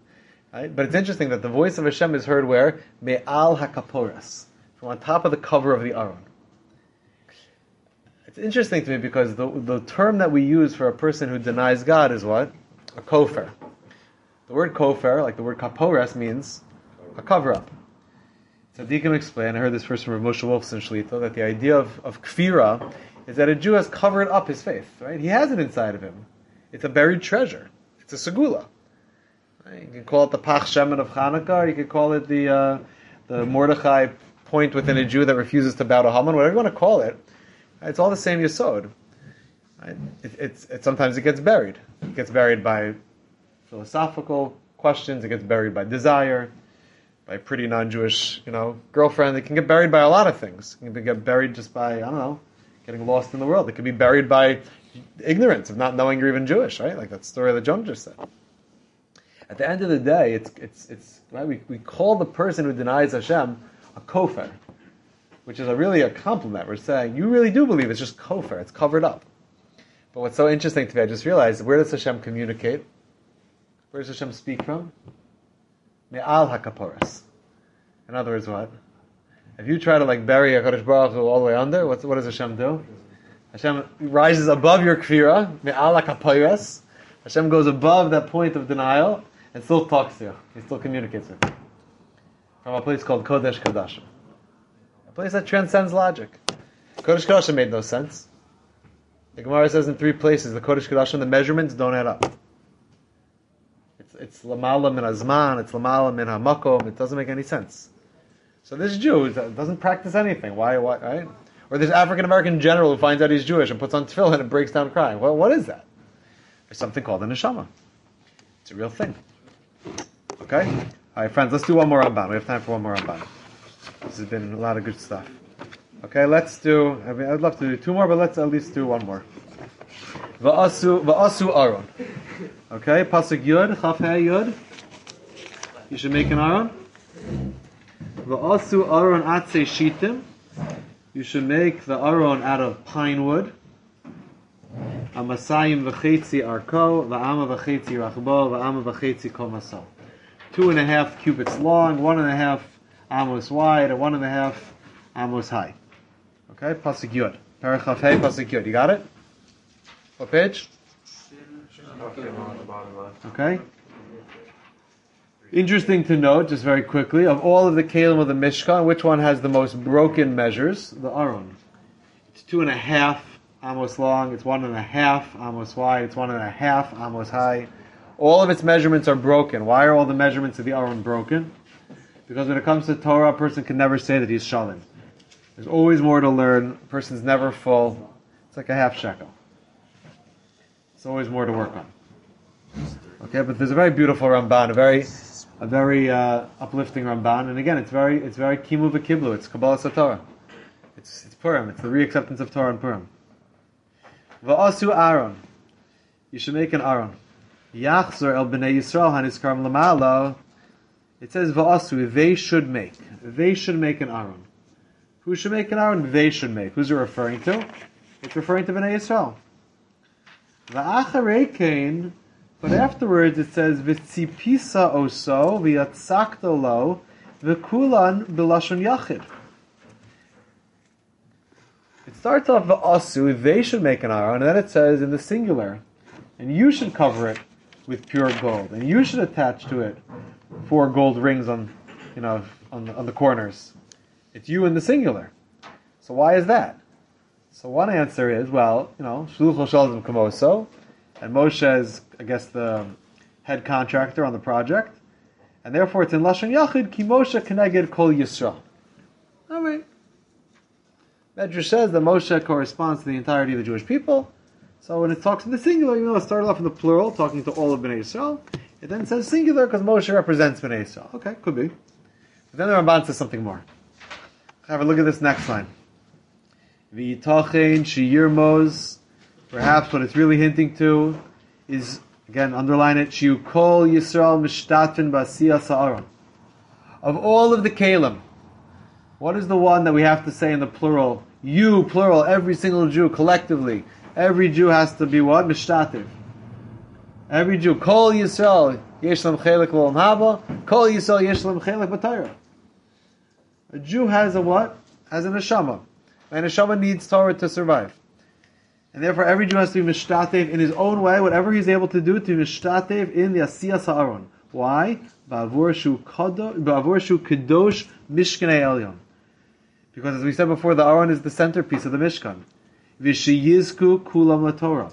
right? But it's interesting that the voice of Hashem is heard where Me'al Hakaporas, from on top of the cover of the Aron. It's interesting to me because the the term that we use for a person who denies God is what a kofar. The word kofar, like the word kaporas, means a cover up. So Tzaddikim explain, I heard this first from Moshe Wolfson Shlita, that the idea of, of kfira is that a Jew has covered up his faith, right? He has it inside of him. It's a buried treasure. It's a segula. You can call it the Pach Shemen of Hanukkah, or you could call it the, uh, the Mordechai point within a Jew that refuses to bow to Haman, whatever you want to call it. It's all the same. Right? It, it's, it, sometimes it gets buried. It gets buried by philosophical questions, it gets buried by desire, by pretty non-Jewish, you know, girlfriend. It can get buried by a lot of things. It can get buried just by I don't know, getting lost in the world. It can be buried by ignorance of not knowing you're even Jewish, right? Like that story that John just said. At the end of the day, it's it's it's right. We, we call the person who denies Hashem a kofar, which is a really a compliment. We're saying you really do believe it's just kofar. It's covered up. But what's so interesting to me, I just realized, where does Hashem communicate? Where does Hashem speak from? Me'al hakaporas. In other words, what? If you try to like bury a Baruch Hu all the way under, what's, what does Hashem do? Hashem rises above your kfira, me'al hakaporas. Hashem goes above that point of denial and still talks to you. He still communicates with you. From a place called Kodesh Kodashim. A place that transcends logic. Kodesh Kodashim made no sense. The Gemara says in three places, the Kodesh Kodashim, the measurements don't add up. It's it's lamala min azman, it's lamala min hamakom. It doesn't make any sense. So this Jew doesn't practice anything. Why? Why? Right? Or this African American general who finds out he's Jewish and puts on tefillin and breaks down crying. Well, what is that? There's something called a neshama. It's a real thing. Okay. All right, friends. Let's do one more Ramban. We have time for one more Ramban. This has been a lot of good stuff. Okay, let's do. I mean, I'd love to do two more, but let's at least do one more. Va'asu va'asu Aron. Okay, pasuk Yud, Chaf Yud. You should make an Aron. Va'asu Aron atse shitim. You should make the aron out of pine wood. Amasayim v'chetzi arko, va'ama v'chetzi rachbo, va'ama v'chetzi komaso. Two and a half cubits long, one and a half amos wide, and one and a half amos high. Okay, pasuk Yud. Parachaf He, pasuk Yud. You got it? What page? Okay. Interesting to note, just very quickly, of all of the kalim of the Mishkan, which one has the most broken measures? The Aron. It's two and a half amos long. It's one and a half amos wide. It's one and a half amos high. All of its measurements are broken. Why are all the measurements of the Aron broken? Because when it comes to Torah, a person can never say that he's shalim. There's always more to learn. A person's never full. It's like a half shekel. It's always more to work on. Okay, but there's a very beautiful Ramban, a very a very uh, uplifting Ramban, and again, it's very it's very kimu v'kiblu. It's Kabbalah Satorah. It's it's Purim. It's the reacceptance of Torah and Purim. Va'asu Aron. You should make an Aron. Yachzor el bnei Yisrael haniskarim lamala. It says va'asu. They should make. They should make an Aron. Who should make an Aron? They should make. Who's it referring to? It's referring to bnei Yisrael. Va'acharei kain. But afterwards it says v'tzipisa oso v'yatzakta lo v'kulan b'lashon yachid. It starts off v'asu, they should make an aron, and then it says in the singular, and you should cover it with pure gold, and you should attach to it four gold rings on, you know, on the, on the corners. It's you in the singular. So why is that? So one answer is, well, you know, shluchol shalom kamoso, and Moshe is, I guess, the head contractor on the project, and therefore it's in lashon yachid ki Moshe keneged kol Yisrael. All right. Medrash says that Moshe corresponds to the entirety of the Jewish people. So when it talks in the singular, you know, it started off in the plural, talking to all of Bnei Yisrael. It then says singular because Moshe represents Bnei Yisrael. Okay, could be. But then the Ramban says something more. Have a look at this next line. V'yitachein sheyirmos. Perhaps what it's really hinting to is, again, underline it, shiu kol Yisrael mishtatin ba'asiyah sa'aron. Of all of the kalim, what is the one that we have to say in the plural? You, plural, every single Jew, collectively. Every Jew has to be what? Mishtativ. Every Jew. Kol Yisrael, Yeshlam Chelik L'Olam Haba. Kol Yisrael, Yeshlam Chelik B'Torah. A Jew has a what? Has a neshama. And neshama needs Torah to survive. And therefore every Jew has to be mishtatev in his own way, whatever he's able to do to be mishtatev in the Asiyah Sa'aron. Why? Shu kadosh mishkanei elyon. Because as we said before, the Aron is the centerpiece of the Mishkan. V'sheyizku kulam Torah.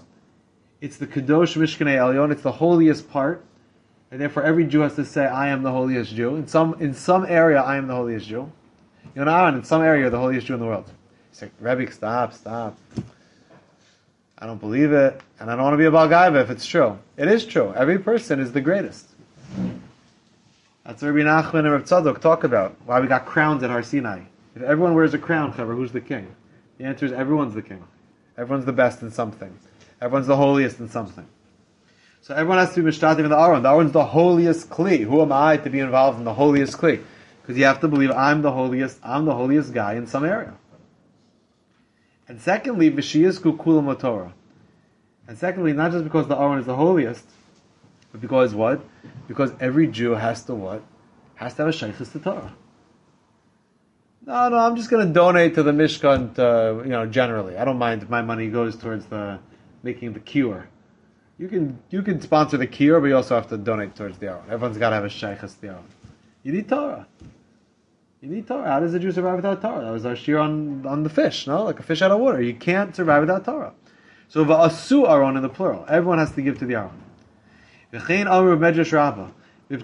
It's the Kadosh Mishkanei Elyon. It's the holiest part, and therefore every Jew has to say, "I am the holiest Jew." In some in some area, I am the holiest Jew. You know, Aaron, in some area, you're the holiest Jew in the world. You say, Rebbe, stop, stop. I don't believe it, and I don't want to be a Balgaiva if it's true. It is true. Every person is the greatest. That's what Rabbi Nachman and Rabbi Tzadok talk about. Why we got crowns at Har Sinai. If everyone wears a crown, Chaver, who's the king? The answer is everyone's the king. Everyone's the best in something. Everyone's the holiest in something. So everyone has to be mishtatim in the Aron. The Aron's the holiest kli. Who am I to be involved in the holiest kli? Because you have to believe I'm the holiest. I'm the holiest guy in some area. And secondly, v'shiyas kukulam Torah. And secondly, not just because the Aron is the holiest, but because what? Because every Jew has to what? Has to have a shaykhis to Torah. No, no, I'm just going to donate to the Mishkan, to, you know, generally. I don't mind if my money goes towards the making the cure. You can you can sponsor the cure, but you also have to donate towards the Aron. Everyone's got to have a shaykhis to the Aron. You need Torah. You need Torah. How does a Jew survive without Torah? That was our shear on, on the fish, no? Like a fish out of water. You can't survive without Torah. So va'asu Aron in the plural. Everyone has to give to the Aron. V'chein amru medrash. Why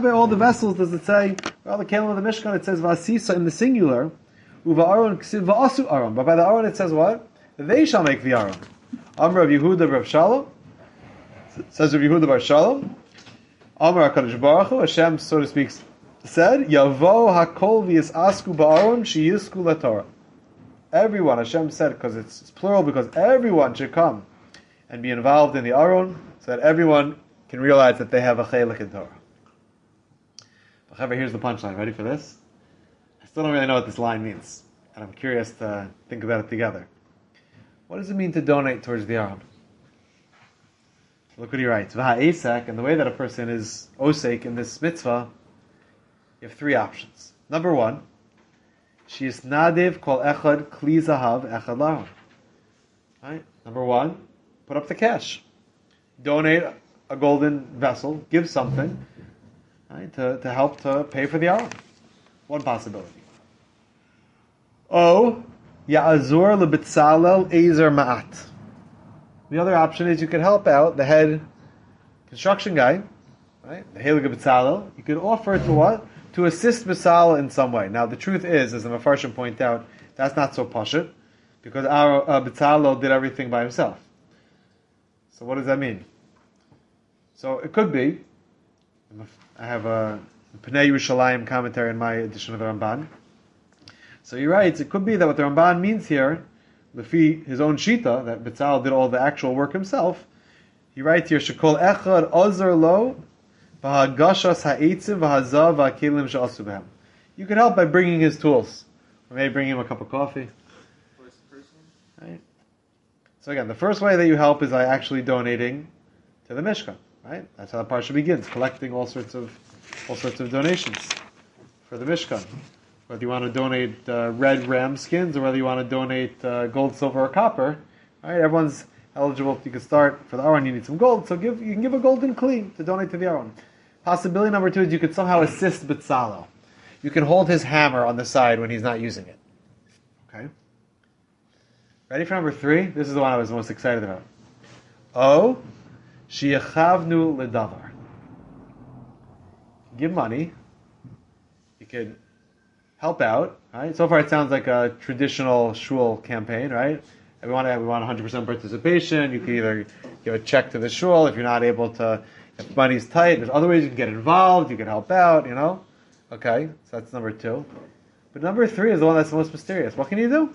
by all the vessels does it say, by all the kelim of the Mishkan, it says Vasisa in the singular, Uva Aron Ksiv Va'asu Aron. But by the Aron it says what? They shall make the Aron. Amr of Yehuda Rav Shalom, says Rav Yehuda Bar Shalom, Amr HaKadosh Baruch Hu, Hashem, so to speak, said, Yavo HaKol V'yis Asku Ba'aron Shiyisku LaTorah. Everyone, Hashem said, because it's, it's plural, because everyone should come and be involved in the Aron, so that everyone can realize that they have a chelik in Torah. However, here's the punchline. Ready for this? I still don't really know what this line means, and I'm curious to think about it together. What does it mean to donate towards the Aron? Look what he writes. V'ha'esak, and the way that a person is osek in this mitzvah, you have three options. Number one, she is nadiv kol echad kli zahav echad laron. Right? Number one, put up the cash donate a golden vessel, give something right, to, to help to pay for the Aron. One possibility. O, Ya'azur lebitzalel ezer ma'at. The other option is you could help out the head construction guy, right? The Helig Bitzalel. You could offer to what? To assist Bitzalel in some way. Now, the truth is, as the Mefarshim point out, that's not so pashut, because our uh, did everything by himself. So what does that mean? So it could be. I have a Pnei Yerushalayim commentary in my edition of the Ramban. So he writes, it could be that what the Ramban means here, Lefi his own Shita, that Bitzal did all the actual work himself, he writes here, Shekol Echad Ozer Lo, V'hagashas Ha'itzim V'hazav V'akelim Behem. You could help by bringing his tools. Or maybe bring him a cup of coffee. Right? So again, the first way that you help is by actually donating to the Mishkan. Right? That's how the parsha begins, collecting all sorts of all sorts of donations for the Mishkan. Whether you want to donate uh, red ram skins or whether you want to donate uh, gold, silver, or copper, right? Everyone's eligible. You can start for the Aron. You need some gold, so give you can give a golden clean to donate to the Aron. Possibility number two is you could somehow assist Bitzalo. You can hold his hammer on the side when he's not using it. Okay. Ready for number three? This is the one I was most excited about. Oh, shiachavnu ledavar. Give money. You could help out. Right. So far, it sounds like a traditional shul campaign, right? We want to, we want 100% participation. You can either give a check to the shul if you're not able to. If money's tight, there's other ways you can get involved. You can help out. You know. Okay, so that's number two. But number three is the one that's the most mysterious. What can you do?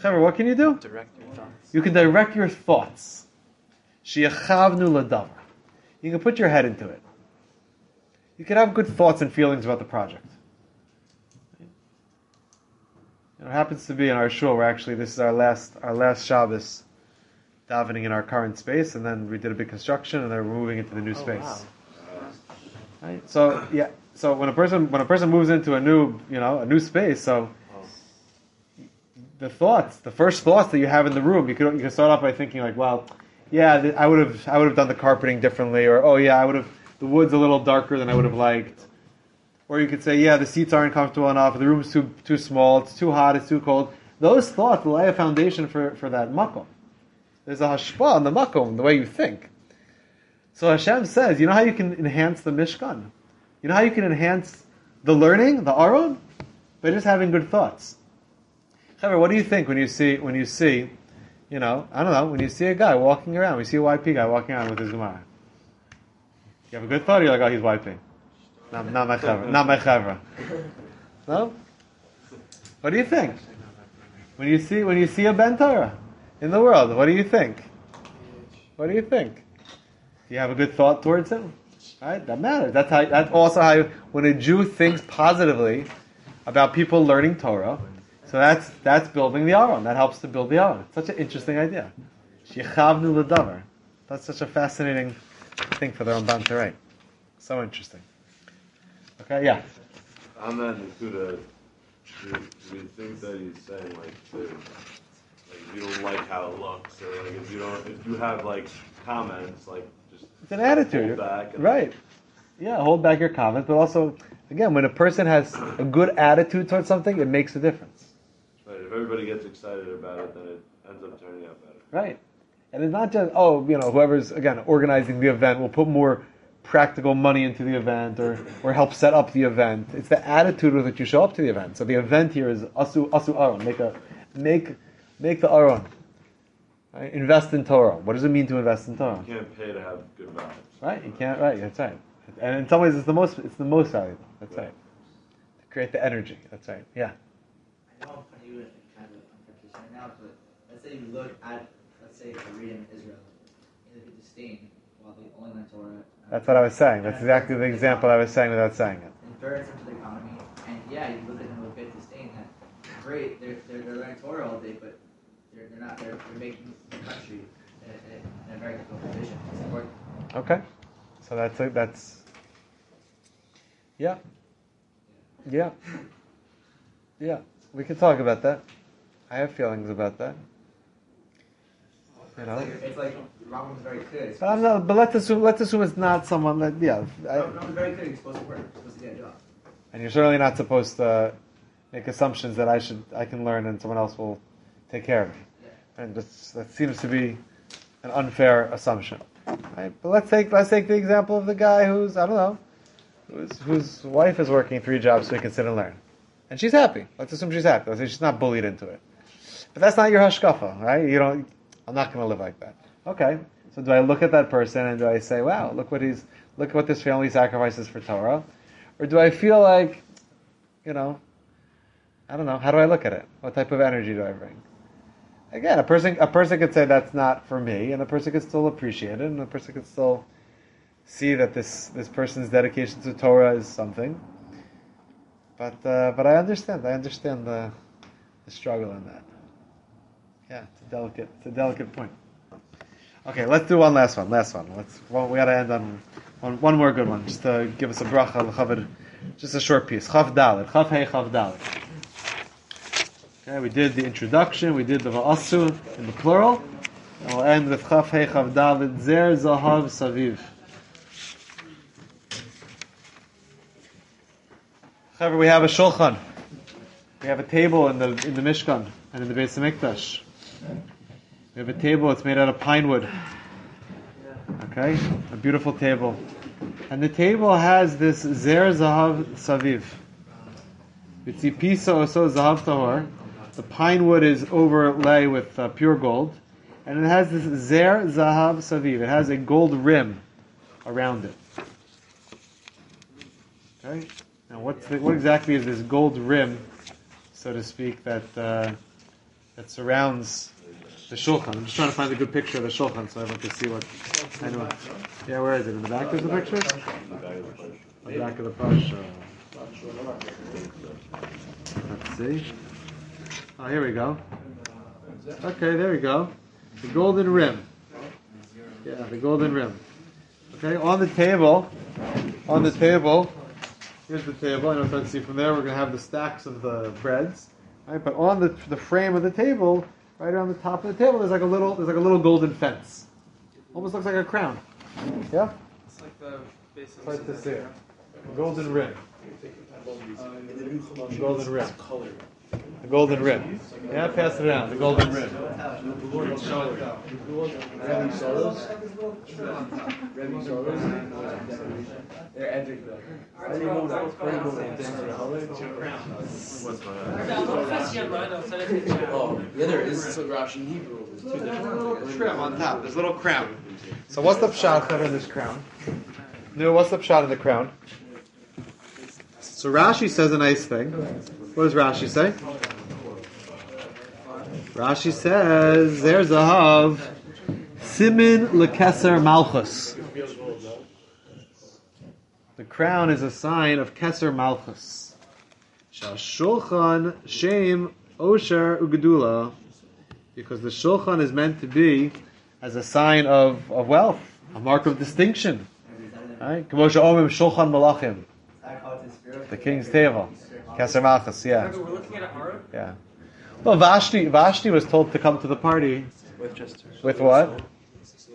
Trevor, what can you do? Direct your thoughts. You can direct your thoughts. Shiachavnu ladavar. You can put your head into it. You can have good thoughts and feelings about the project. You know, it happens to be in our shul. We're actually this is our last our last Shabbos davening in our current space, and then we did a big construction, and then we're moving into the new Oh, space. wow. Right? So yeah, so when a person when a person moves into a new you know a new space, so the thoughts, the first thoughts that you have in the room, you could you could start off by thinking like, well, yeah, th- I would have I would have done the carpeting differently, or oh yeah, I would have the wood's a little darker than I would have liked, or you could say, yeah, the seats aren't comfortable enough, the room's too too small, it's too hot, it's too cold. Those thoughts lay a foundation for for that makom. There's a hashpa on the makom, the way you think. So Hashem says, you know how you can enhance the Mishkan? You know how you can enhance the learning, the Aron? By just having good thoughts. However, what do you think when you see, when you see, you know, I don't know, when you see a guy walking around, we see a YP guy walking around with his Gemara. You have a good thought, or you're like, oh, he's YP. Not, my chavra. Not my chavra. No? What do you think? When you see, when you see a Ben Torah in the world, what do you think? What do you think? Do you have a good thought towards him? Right? That matters. That's how. That's also how when a Jew thinks positively about people learning Torah. So that's that's building the Aron. That helps to build the Aron. Such an interesting idea. Shechavnu ledavar. That's such a fascinating thing for the Ramban to write. So interesting. Okay, yeah. On that Nakuda, do, do you think that he's saying like, to, like if you don't like how it looks, or like if you don't, if you have like comments, like just It's an attitude, hold back, and, right? Yeah, hold back your comments, but also, again, when a person has a good attitude towards something, it makes a difference. Right, if everybody gets excited about it, then it ends up turning out better. Right. And it's not just, oh, you know, whoever's, again, organizing the event will put more practical money into the event or, or help set up the event. It's the attitude with which you show up to the event. So the event here is asu, asu aron. Make, a, make, make the aron. Right? Invest in Torah. What does it mean to invest in Torah? You can't pay to have good vibes. Right? You can't, right, that's right. And in some ways, it's the most, it's the most valuable. That's right. To create the energy. That's right. Yeah. I know I'm you kind of a confrontation right now, but let's say you look at, let's say, Korea and Israel, and look at disdain while they only learn Torah. That's what I was saying. That's exactly the example I was saying without saying it. And third, into the economy, and yeah, you look at them with a bit disdain. That great, they're, they're, they're learning Torah all day, but they're, they're not. They're, they're making the country in, in, in a very difficult position. to support. Okay. So that's a, that's yeah. Yeah. Yeah. We can talk about that. I have feelings about that. You It's know. like, it's like Rambam's very clear. It's uh, But, not, but let's assume let's assume it's not someone that yeah. I, Rambam's very clear. You're supposed to work. You're supposed to get a job. and you're certainly not supposed to make assumptions that I should I can learn and someone else will take care of me. And that's, that seems to be an unfair assumption. Right? But let's take let's take the example of the guy who's I don't know, whose whose wife is working three jobs so he can sit and learn, and she's happy. Let's assume she's happy. Let's say she's not bullied into it. But that's not your hashkafa, right? You don't. I'm not going to live like that. Okay. So do I look at that person and do I say, "Wow, look what he's look what this family sacrifices for Torah," or do I feel like, you know, I don't know. How do I look at it? What type of energy do I bring? Again, a person a person could say that's not for me, and a person could still appreciate it, and a person could still see that this this person's dedication to Torah is something. But uh, but I understand. I understand the the struggle in that. Yeah, it's a delicate it's a delicate point. Okay, let's do one last one. Last one. Let's. Well, we got to end on one, one more good one, just to give us a bracha. Just a short piece. Chav dalet. Chav hey chav dalet. Okay, we did the introduction. We did the va'asu in the plural. And we'll end with chav hey chav dalet. Zer zahav saviv. However, we have a shulchan. We have a table in the in the Mishkan and in the Beis Hamikdash. We have a table. It's made out of pine wood. Okay, a beautiful table, and the table has this zer zahav saviv. It's Pisa oso zahav tahor. The pine wood is overlay with uh, pure gold, and it has this zer zahav saviv. It has a gold rim around it. Okay. Now, what's the, what exactly is this gold rim, so to speak, that uh, that surrounds the shulchan? I'm just trying to find a good picture of the shulchan so everyone can see what. I know. Yeah, where is it? In the back there's a picture. In The back of the brush. Let's see. Oh, here we go. Okay, there we go. The golden rim. Yeah, the golden rim. Okay, on the table, on the table, here's the table. I know if can see from there. We're going to have the stacks of the breads. Right, but on the the frame of the table, right around the top of the table, there's like a little there's like a little golden fence. Almost looks like a crown. Yeah, It's like the base it's hard to see golden rim. A golden rim. The golden rim. Yeah, pass it around. The golden rim. Oh, yeah, there is. Rashi in Hebrew. There's. Trim on top. There's a little crown. So what's the pshat in this crown? No, what's the pshat in the crown? So Rashi says a nice thing. What does Rashi say? Rashi says there's a hav simin lekeser malchus. The crown is a sign of keser malchus. Shulchan shem osher ugedula, because the shulchan is meant to be as a sign of, of wealth, a mark of distinction. Right? Kavosha omim shulchan malachim, the king's table, keser malchus. Yeah. We're looking at Arab. Yeah. Well, Vashti, Vashti was told to come to the party With just with what?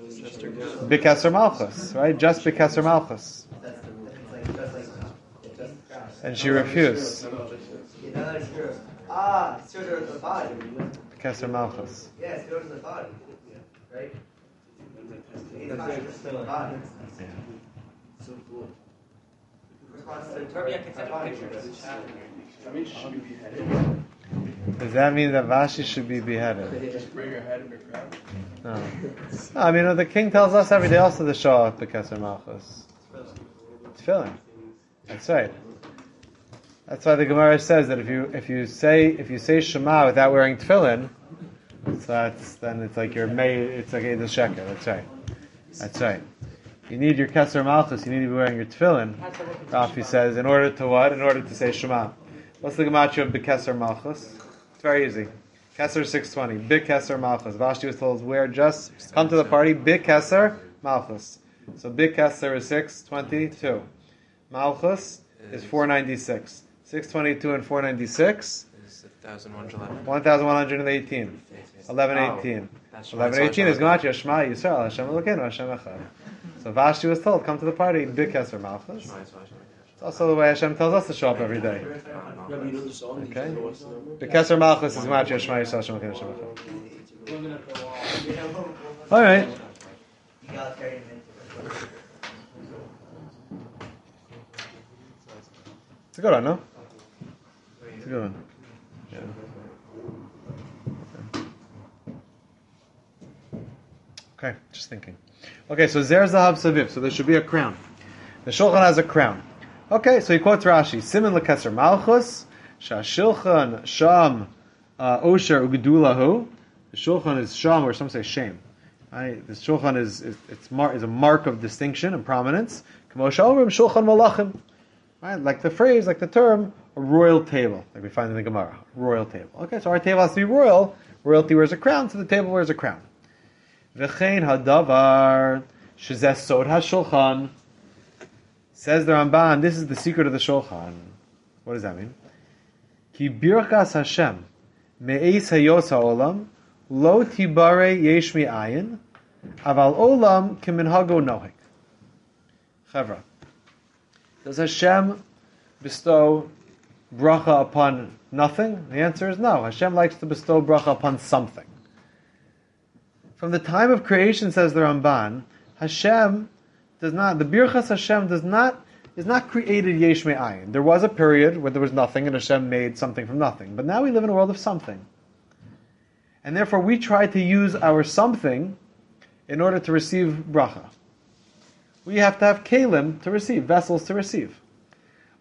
just Bikeser Malchus, right? Just Bikeser Malchus. That's the rule. It's like just like it's just the crown. And she refused. You know, it's true. Ah, it's true to the body. Bikeser Malchus. Yeah, it's true to the body. Right? It's Does that mean that Vashti should be beheaded? Just bring head and your crown. No. Oh. no I mean, the king tells us every day also to show off Bikeser Malchus. Tefillin. That's right. That's why the Gemara says that if you if you say if you say Shema without wearing tefillin, so that's then it's like you're made. It's like the sheker. That's right. That's right. You need your Keser Malchus. You need to be wearing your tefillin. Rafi says in order to what? In order to say Shema. What's the gematria of Bikeser Malchus? It's very easy. Keser six twenty. Big Keser Malchus. Vashti was told wear just come to the party. Big Keser Malchus. So big Keser is six twenty two. Malchus is four ninety six. Six twenty two and four ninety six. It's 1,111. 1118. 1118. That's right. 1118 is Gematria Shema Yisrael Hashem Elokeinu Hashem Echad. So Vashti was told, come to the party, big Keser Malchus. It's also the way Hashem tells us to show up every day. Yeah, but you know the song. you Okay. just know what's the number. The Keser Malchus is Gematria Shema Yisrael Hashem Elokeinu Hashem All right. Egalitarian men. It's a good one, no? It's a good one. Yeah. Okay, just thinking. Okay, so Zer Zahav Saviv. So there should be a crown. The Shulchan has a crown. Okay, so he quotes Rashi. Simin Lekesser Malchus, Shashilchan Sham uh, Osher Ugedulahu. The Shulchan is Sham, or some say shame. Right? The Shulchan is, is, it's mar- is a mark of distinction and prominence. Shulchan Malachim. Right? Like the phrase, like the term, a royal table, like we find in the Gemara. Royal table. Okay, so our table has to be royal. Royalty wears a crown, so the table wears a crown. V'chein hadavar shezeh sod hashulchan. Says the Ramban, this is the secret of the Shulchan. What does that mean? Ki birkas Hashem me'eis hayos ha'olam lo tibare yesh ayin aval olam keminhago nohik. Chevra. Does Hashem bestow bracha upon nothing? The answer is no. Hashem likes to bestow bracha upon something. From the time of creation, says the Ramban, Hashem does not, the Birchas Hashem does not, is not created yesh ayin. There was a period where there was nothing and Hashem made something from nothing. But now we live in a world of something. And therefore we try to use our something in order to receive bracha. We have to have kalim to receive, vessels to receive.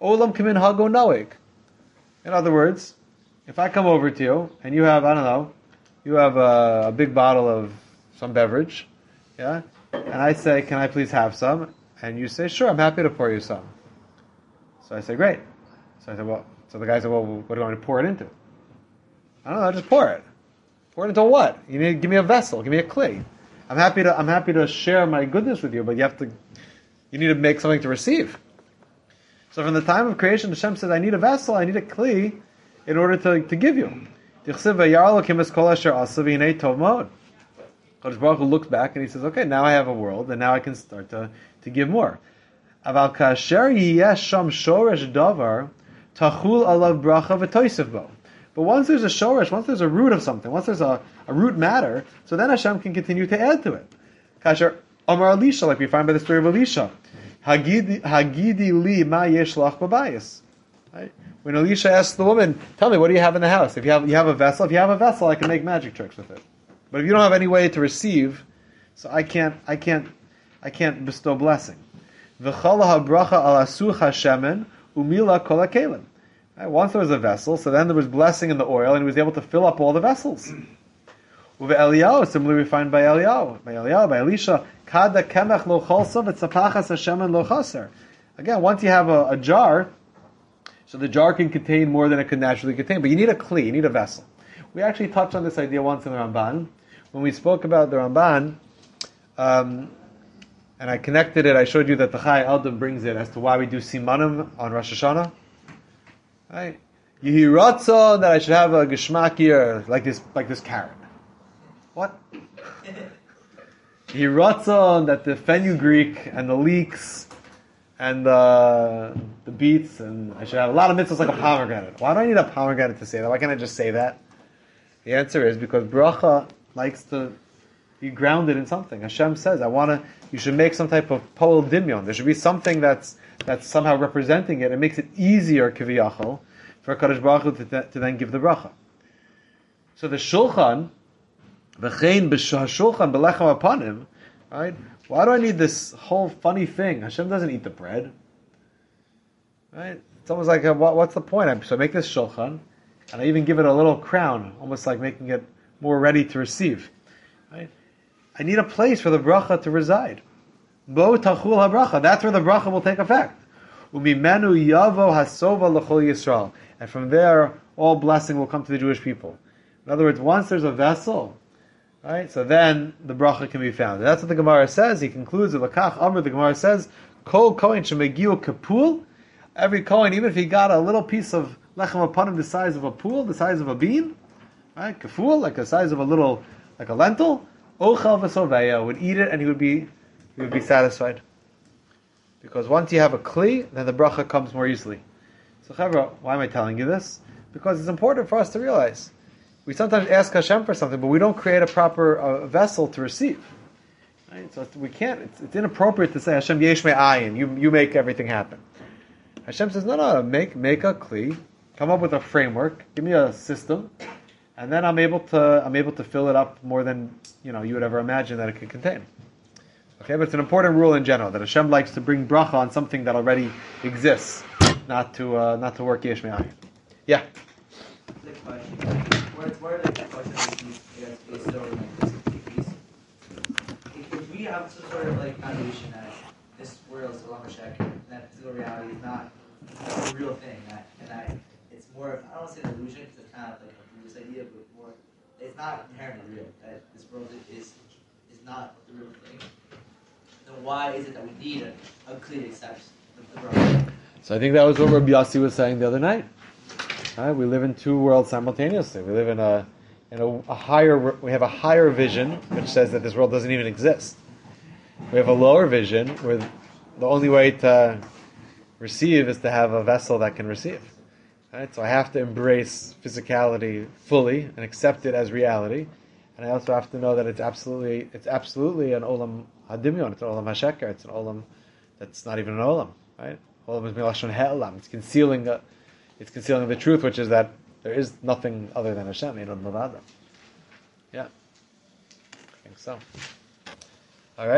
Olam kamin hago noik. In other words, if I come over to you and you have, I don't know, you have a, a big bottle of some beverage, yeah, and I say, can I please have some? And you say, sure, I'm happy to pour you some. So I say, great. So I said, well, so the guy said, well, what do you want to pour it into? I don't know, I just pour it. Pour it into what? You need to give me a vessel, give me a kli. I'm happy to I'm happy to share my goodness with you, but you have to you need to make something to receive. So from the time of creation, Hashem says, I need a vessel, I need a kli in order to, to give you. Kodesh Baruch Hu looks back and he says, okay, now I have a world, and now I can start to, to give more. Aval kasher sham shoresh davar tachul alav bracha bo. But once there's a shoresh, once there's a root of something, once there's a, a root matter, so then Hashem can continue to add to it. Kasher Amar Elisha, like we find by the story of Elisha. Hagidi, li ma yesh lach babayis. When Elisha asked the woman, "Tell me, what do you have in the house? If you have you have a vessel, if you have a vessel, I can make magic tricks with it. But if you don't have any way to receive, so I can't, I can't, I can't bestow blessing." V'chala habracha al umila? Once there was a vessel, so then there was blessing in the oil, and he was able to fill up all the vessels. Eliyahu, similarly we find by Eliyahu, by Eliyahu, by Elisha, kada kemech lo lo chaser. Again, once you have a, a jar, so the jar can contain more than it could naturally contain, but you need a kli, you need a vessel. We actually touched on this idea once in the Ramban. When we spoke about the Ramban, um, and I connected it, I showed you that the Chai Eldon brings it as to why we do simanim on Rosh Hashanah. Right? Yehi that I should have a geshmakir like this, like this carrot. What? Ratzon that the fenugreek and the leeks and the the beets and I should have a lot of mitzvahs like a pomegranate. Why do I need a pomegranate to say that? Why can't I just say that? The answer is because bracha likes to be grounded in something. Hashem says, "I want to." You should make some type of pol dimyon. There should be something that's that's somehow representing it. It makes it easier kiviyachol for Kadosh Baruch Hu to, to then give the bracha. So the shulchan, v'chein b'shulchan belechem upon him, right? Why do I need this whole funny thing? Hashem doesn't eat the bread, right? It's almost like, uh, what, what's the point? So I make this shulchan, and I even give it a little crown, almost like making it more ready to receive. Right? I need a place for the bracha to reside. Bo tachul habracha. That's where the bracha will take effect. Umimenu yavo hasova l'chol Yisrael. And from there, all blessing will come to the Jewish people. In other words, once there's a vessel, right, so then the bracha can be found. And that's what the Gemara says. He concludes with Lakach Amr. The Gemara says, Kol kohen shemegiu kapul. Every kohen, even if he got a little piece of lechem upon him the size of a pool, the size of a bean, right, kaful, like the size of a little, like a lentil, ochel v'soveya would eat it and he would be, he would be satisfied. Because once you have a kli, then the bracha comes more easily. So, why am I telling you this? Because it's important for us to realize. We sometimes ask Hashem for something, but we don't create a proper uh, vessel to receive. Right? So we can't. It's, it's inappropriate to say Hashem yesh ayin. You you make everything happen. Hashem says no no make make a kli, come up with a framework, give me a system, and then I'm able to I'm able to fill it up more than you know you would ever imagine that it could contain. Okay, but it's an important rule in general that Hashem likes to bring bracha on something that already exists, not to uh, not to work yesh me'ayin. Yeah. We have some sort of like foundation that this world is Hashek, and that physical reality is not a real thing, that and more I don't say illusion because it's kind of like a Buddhist idea, but more it's not inherently real. That this world is is not the real thing. Then why is it that we need a, a the world? So I think that was what Rabbi Yossi was saying the other night. Right? We live in two worlds simultaneously. We live in a in a, a higher. We have a higher vision which says that this world doesn't even exist. We have a lower vision where the only way to receive is to have a vessel that can receive. Right? So I have to embrace physicality fully and accept it as reality, and I also have to know that it's absolutely it's absolutely an olam hadimion. It's an olam hasheker. It's an olam that's not even an olam. Right? Olam is milashon he'olam. It's concealing it's concealing the truth, which is that there is nothing other than Hashem. You know, Yeah, I think so.